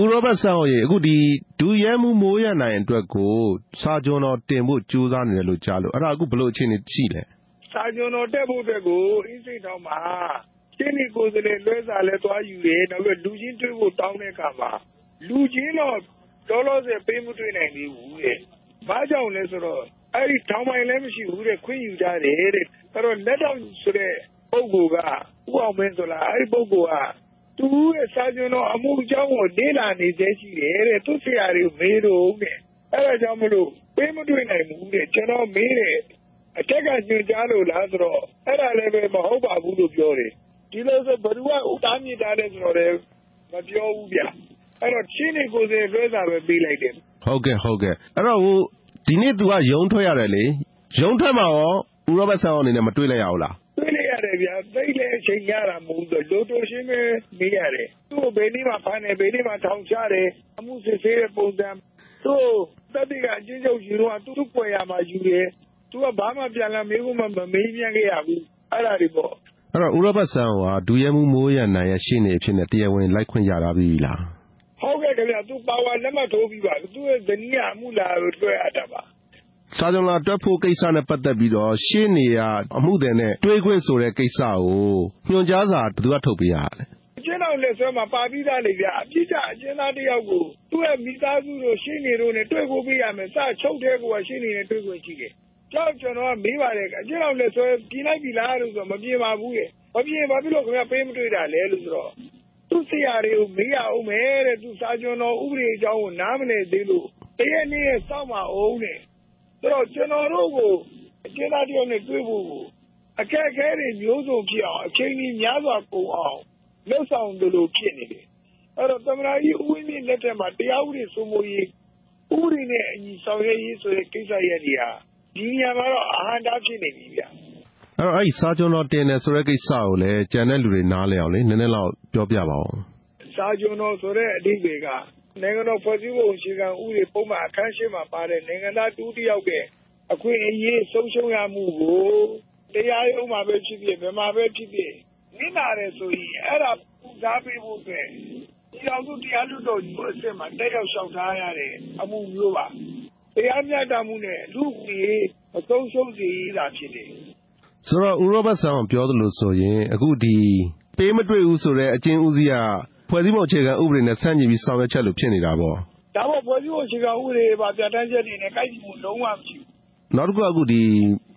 ဦးရောဘတ်ဆန်းအောင်ရေအခုဒီဒုရဲမှုမိုးရနိုင်အတွက်ကိုစာကြွန်တော်တင်ဖို့ကြိုးစားနေတယ်လို့ကြားလို့အဲ့ဒါအခုဘလို့အခြေအနေရှိလဲစာကြွန်တော်တက်ဖို့အတွက်ကိုအင်းစိတ်တော်မှာရှင်းနေကိုယ်စလေလွှဲစာလဲသွားယူတယ်နောက်ပြီးလူချင်းတွေ့ဖို့တောင်းတဲ့အခါမှာလူချင်းတော့တော်တော်ဆယ်ပေးမတွေ့နိုင်သေးဘူးတဲ့ဘာကြောင့်လဲဆိုတော့အဲ့ဒီထောင်ပိုင်လည်းမရှိဘူးတဲ့ခွင့်ယူကြတယ်တဲ့အဲ့တော့လက်တော့ဆိုတဲ့ပုဂ္ဂိုလ်ကဥအောင်မင်းဆိုလားအဲ့ဒီပုဂ္ဂိုလ်က သူရဲ့စာကျွန်တော်အမှုအကြောင်းကို လေ့လာနေသေးရှိတယ်တဲ့ သူဆရာတွေမေးတော့တဲ့ အဲ့ဒါကြောင့်မလို့ ပေးမတွေ့နိုင်ဘူးတဲ့ ကျွန်တော်မေးတယ် အထက်က ညွှန်ကြားလို့လားဆိုတော့ အဲ့ဒါလည်းပဲ မဟုတ်ပါဘူးလို့ ပြောတယ် ဒီလိုဆို ဘယ်သူကဥတားမြစ်တာလဲဆိုတော့လည်း မပြောဘူးဗျ အဲ့တော့ ရှင်းနေကိုယ်စလွှဲစာပဲ ပေးလိုက်တယ် ဟုတ်ကဲ့ဟုတ်ကဲ့ အဲ့တော့ဟိုဒီနေ့ तू ကရုံးထွက်ရတယ်လေ ရုံးထွက်မှာရော ဦးရောဘတ်ဆန်အောင်အနေနဲ့ မတွေ့လိုက်ရဘူးလားရ တယ်ဗျာ သိလည်း အချိန်ရတာ မဟုတ်ဘူးလိုတိုရှင်းပဲမေးရတယ် သူ့ကို ဘယ်နည်းမှဖမ်းတယ် ဘယ်နည်းမှထောင်ချတယ် အမှုစစ်ဆေးတဲ့ပုံစံ သူ့တက်တိကအချင်းချုပ်ယူတော့သူ့ပွဲရမှာ ယူတယ် သူက ဘာမှ ပြန်လာမေးဖို့မှမမေးပြန်ခဲ့ရဘူး အဲ့ဒါတွေပေါ့ အဲ့တော့ ဦးရပတ်ဆန်းကဒူရဲမှုမိုးရနိုင်ရဲ့ ရှင်းနေဖြစ်နေတရားဝင်လိုက်ခွင့်ရတာပြီလား ဟုတ်ကဲ့ခင်ဗျာသူပါဝါလက်မှတ်ထိုးပြီးပါသူ့ရဲ့ဇနီးက အမှုလာလို့တွေ့ရတာပါ စာချုပ်လာတွက်ဖို့ကိစ္စနဲ့ပတ်သက်ပြီးတော့ရှင်းနေရအမှုတယ်နဲ့တွေးခွင့်ဆိုတဲ့ကိစ္စကိုညွှန်ကြားစာဘယ်သူကထုတ်ပေးရလဲအကျဉ်းတော်လက်ဆွဲမှာပါပြီးသားလေဗျာအပြစ်ချအကျဉ်းသားတယောက်ကိုသူ့ရဲ့မိသားစုတို့ရှင်းနေတို့နဲ့တွေ့ဖို့ပေးရမယ်စချုပ်တဲ့ကိုကရှင်းနေနဲ့တွေ့ခွင့်ရှိတယ်ကြောက်ကျွန်တော်ကမေးပါတယ်အကျဉ်းတော်လက်ဆွဲပြင်လိုက်ပြီလားလို့ဆိုတော့မပြင်ပါဘူးရဲ့မပြင်ဘာဖြစ်လို့ခင်ဗျာပေးမတွေ့တာလဲလို့ဆိုတော့သူ့ဆရာတွေကိုမေးရအောင်မယ်တဲ့သူစာကျွန်တော်ဥပဒေအကြောင်းကိုနားမလည်သေးလို့တရနေ့စောင့်ပါအောင်တဲ့ ဆိုတော့ ကျွန်တော်တို့ကို အကျဉ်းသားတယောက်နဲ့ တွေ့ဖို့ကို အခက်အခဲတွေ မျိုးစုံဖြစ်အောင် အချိန်ကြီးများစွာကုန်အောင်လှုပ်ဆောင်တယ်လို့ဖြစ်နေတယ် အဲ့တော့ သမရာကြီးဦးဝင်းမြင့်လက်ထက်မှာ တရားဥပဒေစိုးမိုးရေး ဥပဒေနဲ့အညီ ဆောင်ရွက်ရေးဆိုတဲ့ ကိစ္စရပ်တွေဟာဒီနေရာမှာတော့ အဟန့်အတား ဖြစ်နေပြီဗျ။အဲ့တော့အဲ့ဒီစာချုပ်တော်တင်တယ်ဆိုတဲ့ ကိစ္စကိုလည်း ကျန်တဲ့လူတွေ နားလည်အောင်လေနည်းနည်းလောက် ပြောပြပါဦး။စာချုပ်တော်ဆိုတဲ့ အဓိပ္ပာယ်က နိုင်ငံတော်ဖွဲ့စည်းပုံအခြေခံဥပဒေပုံမှန်အခန်း ၈ မှာပါတဲ့ နိုင်ငံသားတူတယောက်ရဲ့ အခွင့်အရေးဆုံးရှုံးရမှုကို တရားရုံးမှာပဲဖြစ်ဖြစ် ဘယ်မှာပဲဖြစ်ဖြစ် နစ်နာတယ်ဆိုရင် အဲ့ဒါပူဇော်ပေးဖို့အတွက် ပြည်အောင်စုတရားလွှတ်တော်ကြီးအစစ်မှာ တက်ရောက်လျှောက်ထားရတဲ့ အမှုမျိုးပါ တရားမျှတမှုနဲ့ လူကြီးမဆုံးရှုံးစေရတာဖြစ်တယ် ဆိုတော့ ဦးရောဘတ်ဆန်ပြောသလိုဆိုရင် အခုဒီပေးမတွေ့ဘူးဆိုတဲ့အချင်းဦးစီးက ဖွဲ့စည်းပုံအခြေခံဥပဒေနဲ့ ဆန့်ကျင်ပြီး ဆောင်ရွက်ချက်လို့ဖြစ်နေတာပေါ့ ဒါပေါ့ ဖွဲ့စည်းပုံအခြေခံဥပဒေပါ ပြဋ္ဌာန်းချက်တွေနဲ့ ကိုက်ညီမှု လုံးဝမရှိဘူး နောက်တစ်ခုကအခုဒီ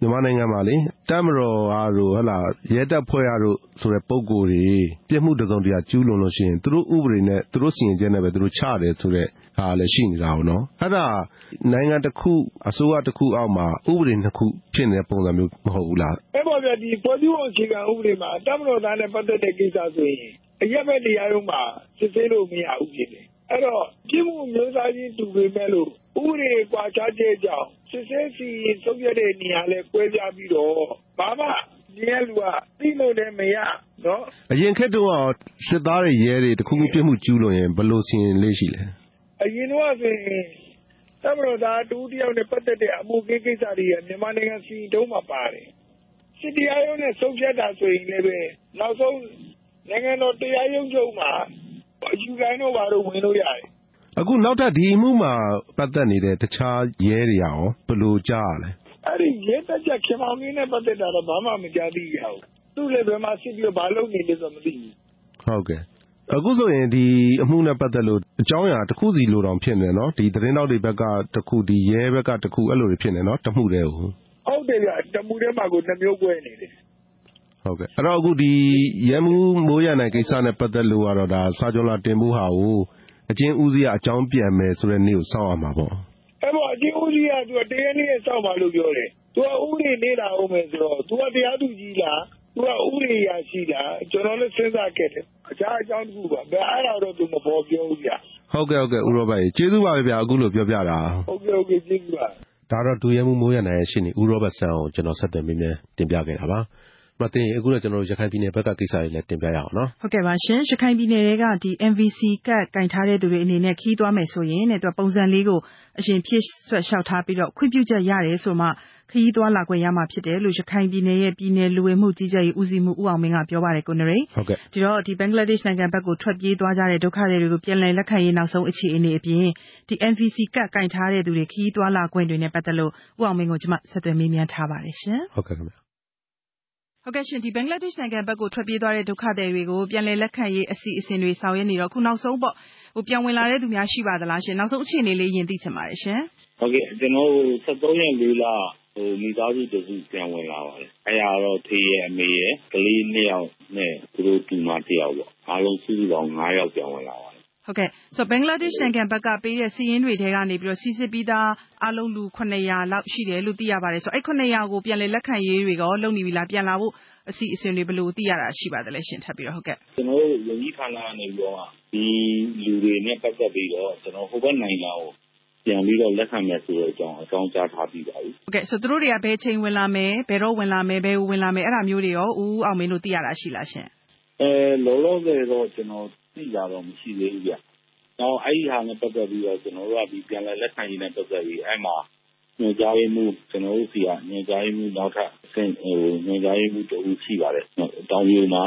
မြန်မာနိုင်ငံမှာလေတပ်မတော်အားတို့ဟုတ်လားရဲတပ်ဖွဲ့အားတို့ ဆိုတဲ့ ပုံကိုယ်တွေ ပြစ်မှုတစုံတရာ ကျူးလွန်လို့ရှိရင် သူတို့ဥပဒေနဲ့ သူတို့စီရင်ချက်နဲ့ပဲ သူတို့ချတယ်ဆိုတဲ့ဟာလည်း ရှိနေတာပေါ့နော် အဲ့ဒါ နိုင်ငံတစ်ခု အစိုးရတစ်ခုအောက်မှာ ဥပဒေနှစ်ခု ဖြစ်နေတဲ့ပုံစံမျိုး မဟုတ်ဘူးလား အဲ့ပေါ်ပြဒီပေါ်ပြအခြေခံဥပဒေမှာ တပ်မတော်သားနဲ့ ပတ်သက်တဲ့ကိစ္စဆိုရင် အရက်မဲ့တရားရုံးမှာ စစ်ဆေးလို့ မရဘူးဖြစ်တယ် အဲ့တော့ ပြစ်မှုမျိုးသားချင်း တူပေမဲ့လို့ ဥပဒေကွာခြားချက်ကြောင့် စစ်ဆေးစီဆုံးဖြတ်တဲ့နေရာလဲကွဲပြားပြီးတော့ ဘာမှဒီရဲ့လူက သိလို့လည်းမရနော်အရင်ခေတ်တုန်းကစစ်သားတွေ ရဲတွေ တခုခုပြစ်မှုကျူးလွန်ရင် ဘယ်လိုစီရင်လေးရှိလဲ အရင်တော့ဆိုရင်တမတော်သားတူတယောက်နဲ့ ပတ်သက်တဲ့ အမှုကိစ္စတွေက မြန်မာနိုင်ငံ စီတုံးမှာပါတယ် စစ်တရားရုံးနဲ့ ဆုံးဖြတ်တာဆိုရင်လည်းပဲနောက်ဆုံး နိုင်ငံတော်တရားရုံးချုပ်မှာ အယူခံတော့ဘာလို့ ဝင်လို့ရတယ် အခုနောက်ထပ် ဒီအမှုမှာ ပတ်သက်နေတဲ့ တခြားရဲတွေရော ဘယ်လိုကြားရလဲ အဲ့ဒီရဲတပ်ချက်ခင်မောင်ကြီးနဲ့ ပတ်သက်တာတော့ ဘာမှမကြားသိရဘူး သူ့လည်း ဘယ်မှာစစ်ပြီးဘာလုပ်နေလဲဆိုမသိဘူး ဟုတ်ကဲ့ အခုဆိုရင် ဒီအမှုနဲ့ပတ်သက်လို့ အကြောင်းအရာတစ်ခုစီလိုတောင်ဖြစ်နေနော် ဒီသတင်းတောက်တွေဘက်ကတစ်ခုဒီရဲဘက်ကတစ်ခု အဲ့လိုတွေဖြစ်နေနော် တမှုတည်းကို ဟုတ်တယ်ဗျ တမှုတည်းမှာကို နှမျိုးကွဲနေတယ် ဟုတ်ကဲ့အဲ့တော့အခုဒီရဲမှုမိုးရနိုင်ကိစ္စနဲ့ပတ်သက်လို့ကတော့ဒါစာကြလာတင်မှုဟာကိုအကျဉ်းဦးစီးကအကြောင်းပြန်မယ်ဆိုတဲ့နေ့ကိုစောင့်ရမှာပေါ့အဲ့တော့အကျဉ်းဦးစီးကသူကတရားနည်းစောင့်ပါလို့ပြောတယ်သူကဥပဒေနေလာအောင်မယ်ဆိုတော့သူကတရားသူကြီးလားသူကဥပဒေရရှိလားကျွန်တော်လည်းစဉ်းစားခဲ့တယ်အခြားအကြောင်းတစ်ခုပါဘယ်အဲ့ဒါတော့သူမပေါ်ပြောဘူးဗျဟုတ်ကဲ့ဟုတ်ကဲ့ဦးရောဘတ်ကျေးဇူးပါပဲဗျအခုလိုပြောပြတာဟုတ်ကဲ့ဟုတ်ကဲ့ကျေးဇူးပါဒါတော့ဒူရဲမှုမိုးရနိုင်ရဲ့ရှင်းနေဦးရောဘတ်ဆန်ကိုကျွန်တော်ဆက်သွယ်မိမယ်တင်ပြခဲ့တာပါ မသိရင်အခုတော့ ကျွန်တော်တို့ ရခိုင်ပြည်နယ်ဘက်က ကိစ္စတွေလည်း တင်ပြရအောင်နော် ဟုတ်ကဲ့ပါရှင် ရခိုင်ပြည်နယ်ကဒီ MVC ကတ်ကင်ထားတဲ့သူတွေအနေနဲ့ခီးသွားမယ်ဆိုရင်တဲ့သူပုံစံလေးကို အရင်ဖြည့်ဆွတ်လျှောက်ထားပြီးတော့ခွင့်ပြုချက်ရတယ်ဆိုမှ ခရီးသွားလာခွင့်ရမှာဖြစ်တယ်လို့ ရခိုင်ပြည်နယ်ရဲ့ ပြည်နယ်လူဝင်မှုကြီးကြပ်ရေးဦးစီးမှုဦးအောင်မင်းက ပြောပါတယ်ကိုနရိဟုတ်ကဲ့ ဒီတော့ဒီဘင်္ဂလားဒေ့ရှ်နိုင်ငံဘက်ကို ထွက်ပြေးသွားကြတဲ့ ဒုက္ခသည်တွေကို ပြန်လည်လက်ခံရေး နောက်ဆုံးအခြေအနေအပြင်ဒီ MVC ကတ်ကင်ထားတဲ့သူတွေ ခရီးသွားလာခွင့်တွေနဲ့ ပတ်သက်လို့ ဦးအောင်မင်းကိုကျွန်မဆက်သွယ်မေးမြန်းထားပါတယ်ရှင်ဟုတ်ကဲ့ခင်ဗျဟုတ်ကဲ့ရှင်ဒီ ဘင်္ဂလားဒေ့ရှ်နိုင်ငံဘက်ကို ထွက်ပြေးသွားတဲ့ ဒုက္ခသည်တွေကို ပြန်လည်လက်ခံရေး အစီအစဉ်တွေ ဆောင်ရွက်နေတော့ခုနောက်ဆုံးပေါ့ဟိုပြန်ဝင်လာတဲ့သူများ ရှိပါသလားရှင်နောက်ဆုံးအခြေအနေလေးယဉ်သိချင်ပါတယ်ရှင်ဟုတ်ကဲ့ ကျွန်တော်တို့73ရက်လေးလဟိုမိသားစုတစု ပြန်ဝင်လာပါတယ် အဲ့ဒါတော့ဖေးရဲ့အမေရဲ့ကလေးနှစ်ယောက်နဲ့ သူတို့ တူမတစ်ယောက်ပေါ့ အားလုံးစုစုပေါင်း9ယောက် ပြန်ဝင်လာပါတယ် ဟုတ်ကဲ့ဆိုဘင်္ဂလားဒေ့ရှ်နိုင်ငံဘက်က ပေးတဲ့စီးရင်တွေထဲကနေပြီးတော့စီစစ်ပြီးသားအလုံးလူ900လောက်ရှိတယ်လို့ သိရပါတယ်ဆိုအဲ့900ကို ပြန်လည်လက်ခံရေးတွေရော လုပ်နေပြီလား ပြန်လာဖို့ အစီအစဉ်တွေ ဘယ်လိုသိရတာ ရှိပါသလဲရှင်ထပ်ပြီးတော့ ဟုတ်ကဲ့ ကျွန်တော်တို့ယုံကြည်ဌာနကနေပြီးတော့ဒီလူတွေနဲ့ ပတ်သက်ပြီးတော့ကျွန်တော်ဟိုဘက်နိုင်ငံကို ပြန်ပြီးတော့ လက်ခံမယ်ဆိုတဲ့အကြောင်း အကြောင်းကြားထားပြီးပါပြီ ဟုတ်ကဲ့ ဆိုသူတို့တွေက ဘယ်ချိန်ဝင်လာမယ် ဘယ်တော့ဝင်လာမယ် ဘယ်ကိုဝင်လာမယ် အဲ့ဒါမျိုးတွေရော ဦးအောင်မင်းတို့ သိရတာရှိလားရှင်အဲလောလောဆယ်တော့ ကျွန်တော် သိကြတော့ မရှိသေးဘူးဗျတော့အဲ့ဒီဟာနဲ့ ပတ်သက်ပြီးတော့ ကျွန်တော်တို့ကဒီပြန်လည်လက်ခံရေးနဲ့ ပတ်သက်ပြီး အဲ့မှာ ညွှန်ကြားရေးမှူး ကျွန်တော်တို့စီက ညွှန်ကြားရေးမှူး နောက်ထပ်အဆင့်ဟိုညွှန်ကြားရေးမှူးတူရှိပါတယ် တောင်ပြိုမှာ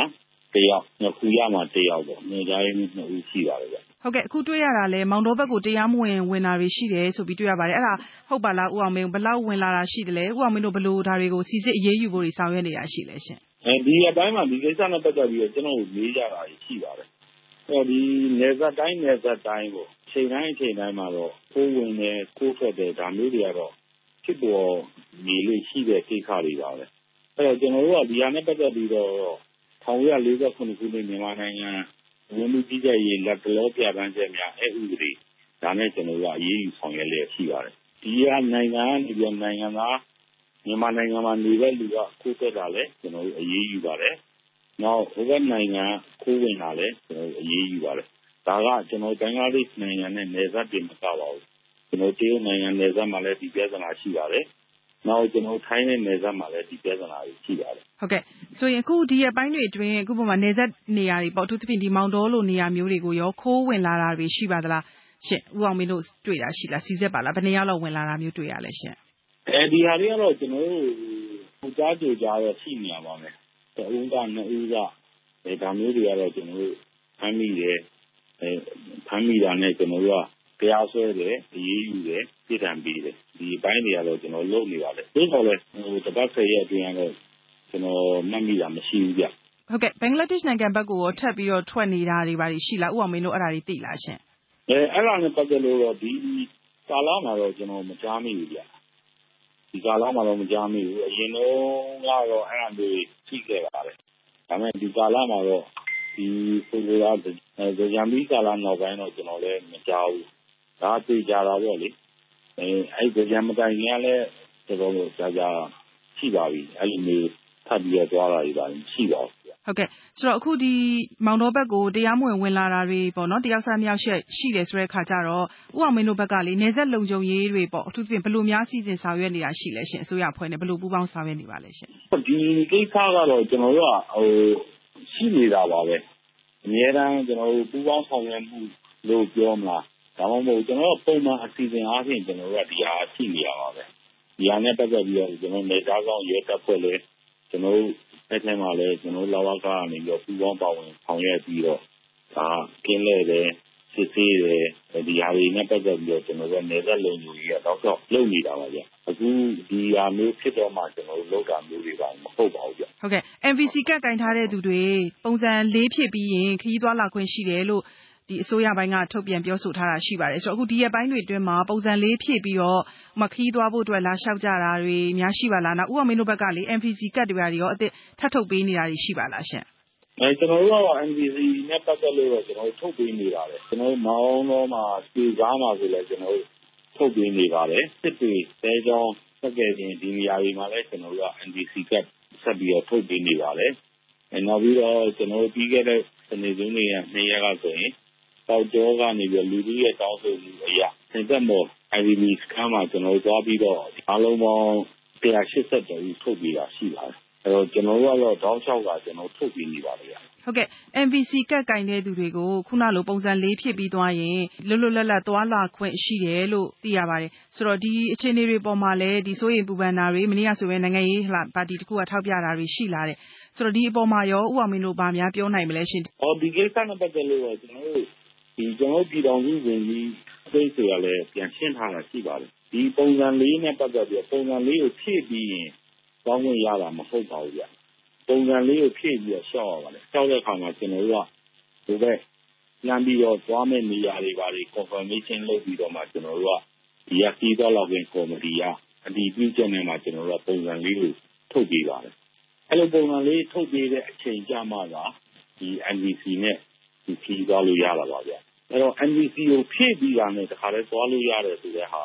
တယောက်ငခုရမှာ တယောက်ပေါ့ ညွှန်ကြားရေးမှူးနှစ်ဦး ရှိပါတယ်ဗျ ဟုတ်ကဲ့ အခုတွေ့ရတာလဲမောင်တော်ဘက်ကို တရားမဝင် ဝင်တာတွေရှိတယ်ဆိုပြီး တွေ့ရပါတယ် အဲ့ဒါဟုတ်ပါလား ဦးအောင်မင်းဘလောက်ဝင်လာတာရှိတယ်လဲ ဦးအောင်မင်းတို့ဘလို့ဒါတွေကိုစီစစ်အရေးယူဖို့ဆောင်ရွက်နေတာရှိလဲရှင်အဲဒီအပိုင်းမှာ ဒီကိစ္စနဲ့ ပတ်သက်ပြီးတော့ ကျွန်တော်တို့မေးကြတာရှိပါတယ် အဲ့ဒီနေဇက်တိုင်းနေဇက်တိုင်းကိုချိန်တိုင်းချိန်တိုင်းမှာတော့ကိုးဝင်တယ်ကိုးထွက်တယ် ဒါမျိုးတွေကတော့ ဖြစ်ပေါ်နေလို့ရှိတဲ့ ကိစ္စတွေပါပဲ အဲ့တော့ ကျွန်တော်တို့က ဒီဟာနဲ့ ပတ်သက်ပြီးတော့1948ခုနှစ် မြန်မာနိုင်ငံဝန်မှုကြီးကြပ်ရေးလက်တလော ပြပန်းချက်များအဲ့ဥပဒေ ဒါနဲ့ ကျွန်တော်တို့က အရေးယူဆောင်ရွက်လျက် ရှိပါတယ် ဒီဟာနိုင်ငံကနေပြီးနိုင်ငံသား မြန်မာနိုင်ငံမှာနေတဲ့လူကကိုယ်တက်တာလဲကျွန်တော်တို့ အရေးယူပါတယ် နောက် ဟိုဘက်နိုင်ငံက ခိုးဝင်လာလည်း ကျနော်တို့ အရေးယူပါတယ်။ဒါက ဘင်္ဂလားဒေ့ရှ်နိုင်ငံနဲ့ နယ်စပ်တင်မကပါဘူး။တရုတ်နိုင်ငံ နယ်စပ်မှာလည်း ဒီပြဿနာ ရှိပါတယ်။နောက် ထိုင်းနဲ့ နယ်စပ်မှာလည်း ဒီပြဿနာတွေ ရှိပါတယ်။ဟုတ်ကဲ့။ဆိုရင် အခု ဒီရက်ပိုင်းတွေအတွင်း ဥပမာ နယ်စပ်နေရာတွေပေါ့ အထူးသဖြင့် မောင်တောလို နေရာမျိုးတွေကိုရော ခိုးဝင်လာတာတွေ ရှိပါသလားရှင့်။ဦးအောင်မင်းတို့ တွေ့တာရှိလား၊စီစစ်ပါလား။ဘယ်နှစ်ယောက်လောက် ဝင်လာတာမျိုး တွေ့ရလဲရှင့်။ဒီဟာတွေကတော့ ကျနော်တို့ ကြိုကြားကြိုကြားတော့ ရှိနေတာပါပဲ ၁ဦးက ၂ဦးက ဒါမျိုးတွေကတော့ ကျနော်တို့ ဖမ်းမိတယ်။ဖမ်းမိတာနဲ့ ကျနော်တို့က တရားစွဲတယ်၊အရေးယူတယ်၊ပြစ်ဒဏ်ပေးတယ်။ဒီအပိုင်းတွေကတော့ ကျနော်တို့ လုပ်နေပါတယ်။သို့သော်လည်း တပတ် ၁၀ရက်အတွင်းကတော့ ကျနော် မှတ်မိတာ မရှိဘူးဗျ။ဟုတ်ကဲ့ ဘင်္ဂလားဒေ့ရှ်နိုင်ငံဘက်ကိုရော ထပ်ပြီးတော့ ထွက်နေတာတွေ ဘာတွေရှိလား၊ဦးအောင်မင်းတို့ အဲဒါတွေသိလားရှင့်။အဲဒါနဲ့ ပတ်သက်လို့တော့ ဒီကာလမှာတော့ ကျနော် မကြားမိဘူးဗျ ဒီကာလမှာတော့ မကြားမိဘူး အရင်တော့ကတော့ အဲ့အမျိုးရှိခဲ့ပါတယ် ဒါပေမဲ့ ဒီကာလမှာတော့ ဒီဆိုလိုတာအဲဂျမ်ဘီကာလနောက်ပိုင်းတော့ ကျွန်တော်လည်း မကြားဘူး ဒါသိကြတာပေါ့လေ အဲအဲ့ဂျမ်မတိုင်ကြီးလည်း တော်တော်ကြာကြာ ရှိပါပြီ အဲ့လိုမျိုး ထပ်ပြီးတော့ သွားတာတွေပါရှိပါဘူး ဟုတ်ကဲ့ ဆိုတော့ အခု ဒီ မောင်တော်ဘက်ကို တရားမဝင် ဝင်လာတာတွေပေါ့နော် တယောက်စားနှစ်ယောက် ရှိတယ်ဆိုတဲ့အခါကျတော့ဥအောင်မင်းတို့ဘက်ကလေနေဆက်လုံခြုံရေးတွေပေါ့ အထူးသဖြင့် ဘယ်လိုများ စီစဉ်ဆောင်ရွက်နေတာရှိလဲရှင်အစိုးရအဖွဲ့နဲ့ ဘယ်လို ပူးပေါင်းဆောင်ရွက်နေပါလဲရှင်ဒီကိစ္စကတော့ ကျွန်တော်တို့ကဟိုရှိနေတာပါပဲ အများတန်း ကျွန်တော်တို့ ပူးပေါင်းဆောင်ရွက်မှုလို့ ပြောမလား ဒါမှမဟုတ် ကျွန်တော်တို့ ပုံမှန်အစီအစဉ်အားဖြင့် ကျွန်တော်တို့က ဒီဟာရှိနေရပါပဲ ဒီဟာနဲ့ ပတ်သက်ပြီးတော့ကျွန်တော်နေသားဆောင်ရဲတပ်ဖွဲ့လည်း ကျွန်တော် တို့အဲ့ထဲမှာလည်း ကျွန်တော်တို့ လဝကကနေပြီးတော့ပူပေါင်းပါဝင်ဆောင်ရွက်ပြီးတော့ဒါကင်းလဲတယ် စစ်ဆေးတယ် ဒီဟာတွေနဲ့ ပတ်သက်ပြီးတော့ ကျွန်တော်တို့နေသက်လုံယူကြီးက တော့တော့လုပ်နေတာပါဗျ အခုဒီဟာမျိုးဖြစ်တော့မှ ကျွန်တော်တို့ လုပ်တာမျိုးတွေပါမဟုတ်ပါဘူးဗျ ဟုတ်ကဲ့ MVC ကတ်ကင်ထားတဲ့သူတွေ ပုံစံ၄ဖြစ်ပြီးရင် ခရီးသွားလာခွင့်ရှိတယ်လို့ဒီ အစိုးရပိုင်းက ထုတ်ပြန်ပြောဆိုထားတာ ရှိပါတယ်ဆိုတော့အခု ဒီရက်ပိုင်းတွေအတွင်းမှာ ပုံစံလေးဖြည့်ပြီးတော့မခီးသွားဖို့အတွက် လာလျှောက်ကြတာတွေများ ရှိပါလားနောက်ဥအောင်မင်းတို့ဘက်ကလေ MVC ကတ်တွေရောအစ်ထပ်ထုတ်ပေးနေတာတွေ ရှိပါလားရှင်အဲကျွန်တော်တို့ကတော့ MVC နဲ့ ပတ်သက်လို့တော့ကျွန်တော်တို့ထုတ်ပေးနေပါတယ်ကျွန်တော်တို့မောင်းတော့မှာစီကားမှာဆိုလည်းကျွန်တော်တို့ထုတ်ပေးနေပါတယ် စစ်တွေတဲကြောင်းစက်ကယ်တင် ဒီနေရာတွေမှာလည်း ကျွန်တော်တို့က MVC ကတ်ဆက်ပြီးတော့ ထုတ်ပေးနေပါတယ်အဲနောက်ပြီးတော့ကျွန်တော်တို့ပြီးခဲ့တဲ့ စနေစုံတွေ နှစ်ရက်ကဆိုရင် ပေါကျောကနေပြီးလူထုရဲ့တောင်းဆိုမှုအရစင်သက်မော် IDP စခန်းမှာ ကျွန်တော်တို့သွားပြီးတော့ အားလုံးပေါင်း180ဦး ထုတ်ပြီးတာရှိပါတယ်။အဲတော့ကျွန်တော်တို့ကတော့ တောင်းလျှောက်ကကျွန်တော်ထုတ်ပြီးနေပါလေ။ဟုတ်ကဲ့ MVC ကတ်ကင်တဲ့သူတွေကို ခုနလို ပုံစံလေးဖြစ်ပြီးသွားရင် လွတ်လွတ်လပ်လပ် သွားလာခွင့်ရှိတယ်လို့ သိရပါတယ်။ဆိုတော့ ဒီအခြေအနေတွေပေါ်မှာလည်းဒီစိုးရိမ်ပူပန်တာတွေ မနေ့ကဆိုရင်နိုင်ငံရေးပါတီတခုက ထောက်ပြတာတွေရှိလာတယ်။ဆိုတော့ ဒီအပေါ်မှာရောဥအောင်မင်းတို့ဗာများပြောနိုင်မလဲရှင်။အော်ဒီကိစ္စနဲ့ ပတ်သက်လို့ကျွန်တော်တို့ဒီ ကျွန်တော်ပြည်တော်စုဝင်ကြီးအသိတွေကလည်း ပြန်ရှင်းထားတာ ရှိပါတယ် ဒီပုံစံလေးနဲ့ ပတ်သက်ပြီးပုံစံလေးကို ဖြည့်ပြီးရင်ကောင်းဝင်ရတာ မဟုတ်ပါဘူးဗျ ပုံစံလေးကို ဖြည့်ပြီးတော့ရှောက်ရပါတယ်ရှောက်တဲ့အခါမှာ ကျွန်တော်တို့ကဒီဘက်လမ်းပြီးတော့ သွားမဲ့နေရာတွေပါတွေ confirmation လုပ်ပြီးတော့မှ ကျွန်တော်တို့က ဒီရစီတော့လောက်ဝင်ကော်မတီကအဒီပြုချက်နဲ့မှ ကျွန်တော်တို့က ပုံစံလေးကို ထုတ်ပေးပါတယ် အဲ့လို ပုံစံလေးထုတ်ပေးတဲ့ အချိန်ကြမှာကဒီ NVC နဲ့ဒီဖြီးသွားလို့ ရတာပါဗျ အဲ့တော့ NVC ကိုဖြည့်ပြီးတာနဲ့ တခါတည်းသွားလို့ရတယ်ဆိုတဲ့ဟာ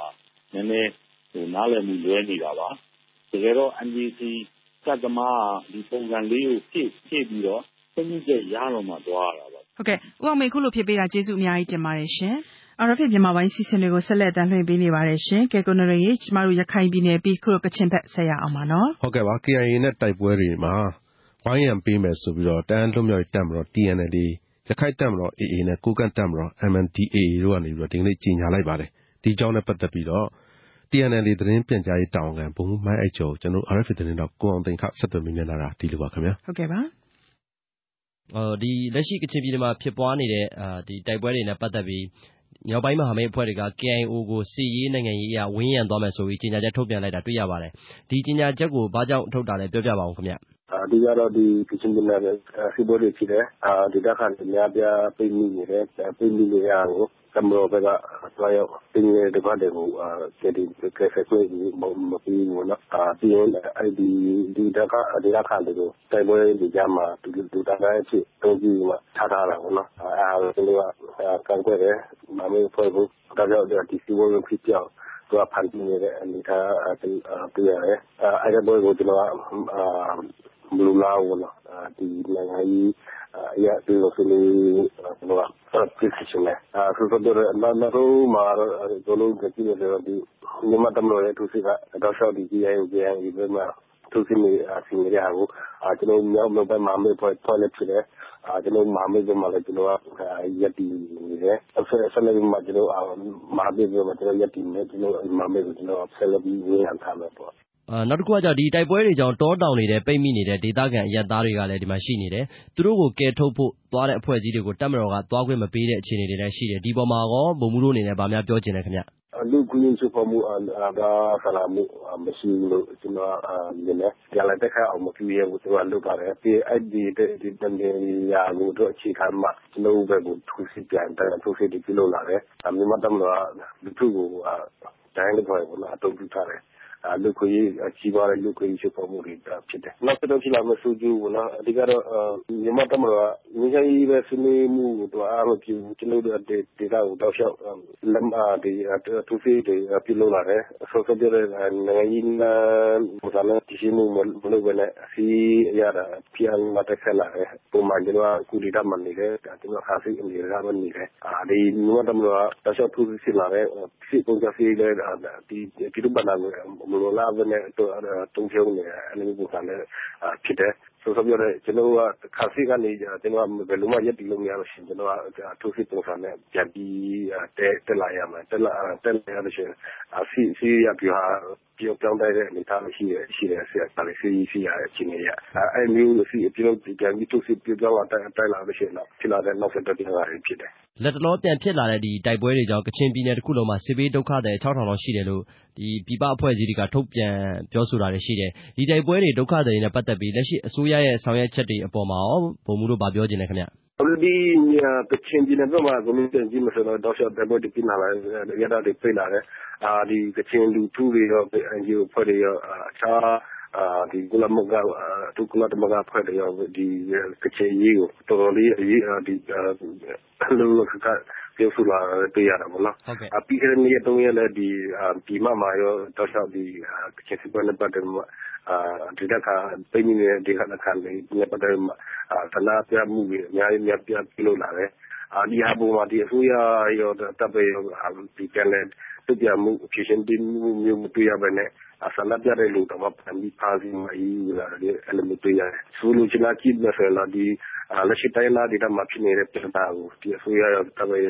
နည်းနည်းဟိုနားလည်မှု လွဲနေတာပါ တကယ်တော့ NVC ကတ်သမားဒီပုံစံလေးကိုဖြည့်ဖြည့်ပြီးတော့သိမှုချက်ရတော့မှ သွားရတာပါ ဟုတ်ကဲ့ ဦးအောင်မေခုလိုဖြစ်ပေးတာ ကျေးဇူးအများကြီးတင်ပါတယ်ရှင်အော်ရဖစ်မြန်မာပိုင်းစီစဉ်တွေကို ဆက်လက်တမ်းလွှင့်ပေးနေပါတယ်ရှင်ကဲကိုနော်ရေ ကျမတို့ ရခိုင်ပြည်နယ်ပြီး ခုလိုကချင်ဘက်ဆက်ရအောင်ပါနော် ဟုတ်ကဲ့ပါ KIA နဲ့ တိုက်ပွဲတွေမှာ ဝိုင်းရံပေးမယ်ဆိုပြီးတော့တန်းလွတ်မြောက်တက်မလို့ TNL ရခိုင့်တပ်မတော် AA နဲ့ ကိုးကန့်တပ်မတော် MNDAA တို့ကနေပြီးတော့ဒီကနေ့ ကြေညာလိုက်ပါတယ်။ဒီအကြောင်းနဲ့ ပတ်သက်ပြီးတော့ TNLA သတင်းပြန်ကြားရေးတာဝန်ခံ ဗိုလ်မှူး မိုင်းအိုက်ကျော်ကို ကျနော်တို့ RFA သတင်းထောက် ကိုအောင်သိန်းဆက်သွယ်မေးမြန်းထားတာ ဒီလိုပါခင်ဗျာ။ဟုတ်ကဲ့ပါ။လက်ရှိ ကချင်ပြည်နယ်မှာ ဖြစ်ပွားနေတဲ့ တိုက်ပွဲတွေနဲ့ ပတ်သက်ပြီး မြောက်ပိုင်းမဟာမိတ်အဖွဲ့တွေက KIO ကို စစ်ရေး နိုင်ငံရေးအရ ဝန်းရံသွားမယ်ဆိုပြီး ကြေညာချက် ထုတ်ပြန်လိုက်တာ တွေ့ရပါတယ်။ဒီကြေညာချက်ကို ဘာကြောင့်ထုတ်တာလဲ ပြောပြပါဦးခင်ဗျ အဓိကတော့ဒီကချင်ပြည်နယ်စစ်ပွဲတွေဖြစ်တယ်။ဒေသခံတွေ အများအပြား ပိတ်မိနေတယ်။ပိတ်မိနေတာကို တပ်မတော်ဘက်က သွားရောက်ပိတ်မိနေတဲ့ဒုက္ခသည်တွေကိုကယ်တင်ကယ်ဆယ်ခွင့်မပေးဘူးပေါ့နော်။ပြီးရင်အဲဒီဒေသခံတွေကို တိုက်ပွဲတွေကြားမှာ လူသားဒိုင်းအဖြစ် အသုံးပြုပြီးမှ ထားထားတာပေါ့နော်။အဲဒါကိုသူတို့က ကန့်ကွက်တယ်။မဟာမိတ်အဖွဲ့ကို။ဒါကြောင့် ဒီစစ်ပွဲမဖြစ်ဖြစ်အောင်သူကဖန်တီးနေတဲ့ အနေအထားတွေ့ရတယ်။အဲဒီပွဲကို ကျနော်က မလိုလားဘူးပေါ့နော် ဒီနိုင်ငံရေးအရ တွေ့လို့ဆိုလို့ကျွန်တော်ကဖြစ်ဖြစ်ချင်တယ်အဲဆိုတော့နောက်နောက်မှာတော့လုံးကြည့်ရတယ်ဒီမြန်မာတမလို့ရဲ့သူစစ်က တော့ရှောက်ဒီကြီးရဲ့ကြီးရဲ့ဒီမှာသူစစ်နေအစီအရာကို ကျွန်တော်မြောက်မြောက်ဘက်မှာမေးဖွဲ့ဖွဲ့လက်ဖြစ်တယ် ကျွန်တော်မဟာမိတ်ဘက်မှာလည်း ကျွန်တော်ကရက်တည်နေတယ်။ဆက်ဆက်လက်မှာကျွန်တော်မဟာမိတ်ဘက်မှာကျွန်တော်ရက်တည်နေကျွန်တော်မဟာမိတ်ကိုကျွန်တော်ဆက်လက်ပြီးဝင်ရထားမယ်ပေါ့။ နောက်တခုက ဒီတိုက်ပွဲတွေကြောင့် တောတောင်တွေထဲ ပိတ်မိနေတဲ့ ဒေသခံအရပ်သားတွေကလည်း ဒီမှာရှိနေတယ်။သူတို့ကို ကယ်ထုတ်ဖို့ သွားတဲ့အဖွဲ့အစည်းတွေကို တပ်မတော်က သွားခွင့်မပေးတဲ့ အခြေအနေတွေလည်းရှိတယ်။ဒီအပေါ်မှာရော ဗိုလ်မှူးတို့အနေနဲ့ ဘာများပြောချင်လဲခင်ဗျ လူ့အခွင့်အရေးချိုးဖောက်မှုဒါဆန္ဒမှုမရှိဘူးလို့ ကျွန်တော်မြင်တယ်။ပြန်လည်တိုက်ခိုက်အောင် မပြုရဲဘူး သူကလုပ်ပါတယ်။ပြီးအဲ့ဒီဒီတနေရာကိုတော့အခြေခံမှ ကျွန်တော်ဘက်ကို ထိုးစစ်ပြန်တယ်ထိုးစစ်တွေပြုလုပ်လာတယ်။မြန်မာတပ်မတော်က လူထုကိုတိုင်းလို့ပြောရပါတော့အတုံးပြုထားတယ် လူခွေကြီးပွားတဲ့ လူခွေကြီးချိုးဖောက်မှုတွေ ဖြစ်တယ်။နောက်ဆက်တွဲဖြစ်လာမယ့် ဆိုးကျိုးပေါ့နော်။အဓိကတော့ မြန်မာ့တပ်မတော်က ငြိမ်းချမ်းရေးပဲ ဆွေးနွေးမှုကို အားမပြုဘူး။ကျွန်တော်တို့ ဒေသကို တောက်လျှောက် ထိုးစစ်တွေ ပြုလုပ်လာတယ်။စောစောပြောတဲ့ နိုင်ငံရေးနည်းလမ်း ပုံစံနဲ့တည်ရှိမှု မလုပ်ဘဲနဲ့ စစ်ရေးအရဖိအားပေး တိုက်ခိုက်လာတယ်။ပုံမှန် ကျွန်တော်က ကိုယ်ဒေသမှာနေတယ်။ကျွန်တော်ခံစစ်အနေအထားနဲ့နေတယ်။ဒီမြန်မာ့တပ်မတော်က တောက်လျှောက် ထိုးစစ်ဆင်လာတယ်။စစ်ကုန်ကျစရိတ်လည်း ပြည်သူ့ဘဏ္ဍာငွေ မလိုလားဘဲနဲ့ သုံးဖြုန်းနေတဲ့အဲလိုပုံစံနဲ့ ဖြစ်တယ်။စောစောပြောတဲ့ ကျွန်တော်တို့က ခံစစ်ကနေကျွန်တော်ကဘယ်လိုမှ ရပ်တည်လို့ မရလို့ရှိရင် ကျွန်တော်ကထိုးစစ်ပုံစံနဲ့ ပြန်ပြီး တက်လာရမယ်။တက်လာတက်လာရလို့ရှိရင် စစ်စစ်ရပြဟာ ပြောင်းပြောင်းတဲ့အနေအထားရှိတယ်ရှိတယ်ဆက်ပါလေစီစီရအခြေအနေရအဲမျိုးစီပြုတ်ပြန်ပြီးသူစစ်ပြောင်းလာတိုက်လာလို့ရှိရင်တော့ ဖြစ်လာတဲ့ နောက်ဆက်တွဲ ပြဿနာတွေဖြစ်တယ်လက်တလောပြန်ဖြစ်လာတဲ့ ဒီတိုက်ပွဲတွေကြောင့် ကချင်ပြည်နယ်တစ်ခုလုံးမှာ စစ်ဘေးဒုက္ခသည်6000လောက်ရှိတယ်လို့ဒီပြည်ပအဖွဲ့အစည်းတွေက ထုတ်ပြန်ပြောဆိုတာတွေရှိတယ် ဒီတိုက်ပွဲတွေ ဒုက္ခသည်တွေနဲ့ပတ်သက်ပြီး လက်ရှိအစိုးရရဲ့ ဆောင်ရွက်ချက်တွေအပေါ်မှာရော ဗိုလ်မှူးတို့ဗာပြောချင်တယ်ခင်ဗျ ဒီကချင်ပြည်နယ်ဘက်မှာကွန်မြူနတီကြီးမဆိုတော့တောက်လျှောက်တိုက်ပွဲတွေပြင်းလာတယ်ရတာတွေပြိလာတယ်အာဒီကချင်လူထုတွေရော NGO ဖွဲ့တွေရော အခြားဒီကုလမကဒုကုလသမဂ္ဂဖွဲ့တွေရောဒီကချင်ရေးကို တော်တော်လေးအရေးဒီလောကကပြောဆိုလာတွေ့ရတာပေါ့နော်အပြီးခဲ့တဲ့နေ့တုန်းကလည်းဒီဒီမမှာရော တောက်လျှောက်ဒီကချင်စစ်ပွဲနဲ့ ပတ်သက်လို့အာ ဒီကပိနေနေတဲ့ဒီကနခံတွေဒီပတ်သက်လို့သနာပြမှုတွေ အများကြီးများပြပြုလုပ်လာတယ်အာဒီဟာပုံမှာဒီအစိုးရရော တပ်ပဲရောဒီကလည်းတုတ်ပြမှုအဖြစ်ရှင်တင်မှုမျိုး မတွေ့ရဘဲနဲ့ ဆန္ဒပြတဲ့လူတော့မှ ပြန်ပြီးဖားစီမအီးလာတယ်အဲ့လိုမျိုးတွေ့ရတယ် ဆိုလိုချင်တာ ကြည့်မယ်ဆိုတော့ဒီလက်ရှိတိုင်းလားဒေသမှာ ဖြစ်နေတဲ့ ပြဿနာကိုဒီအစိုးရရော တပည့်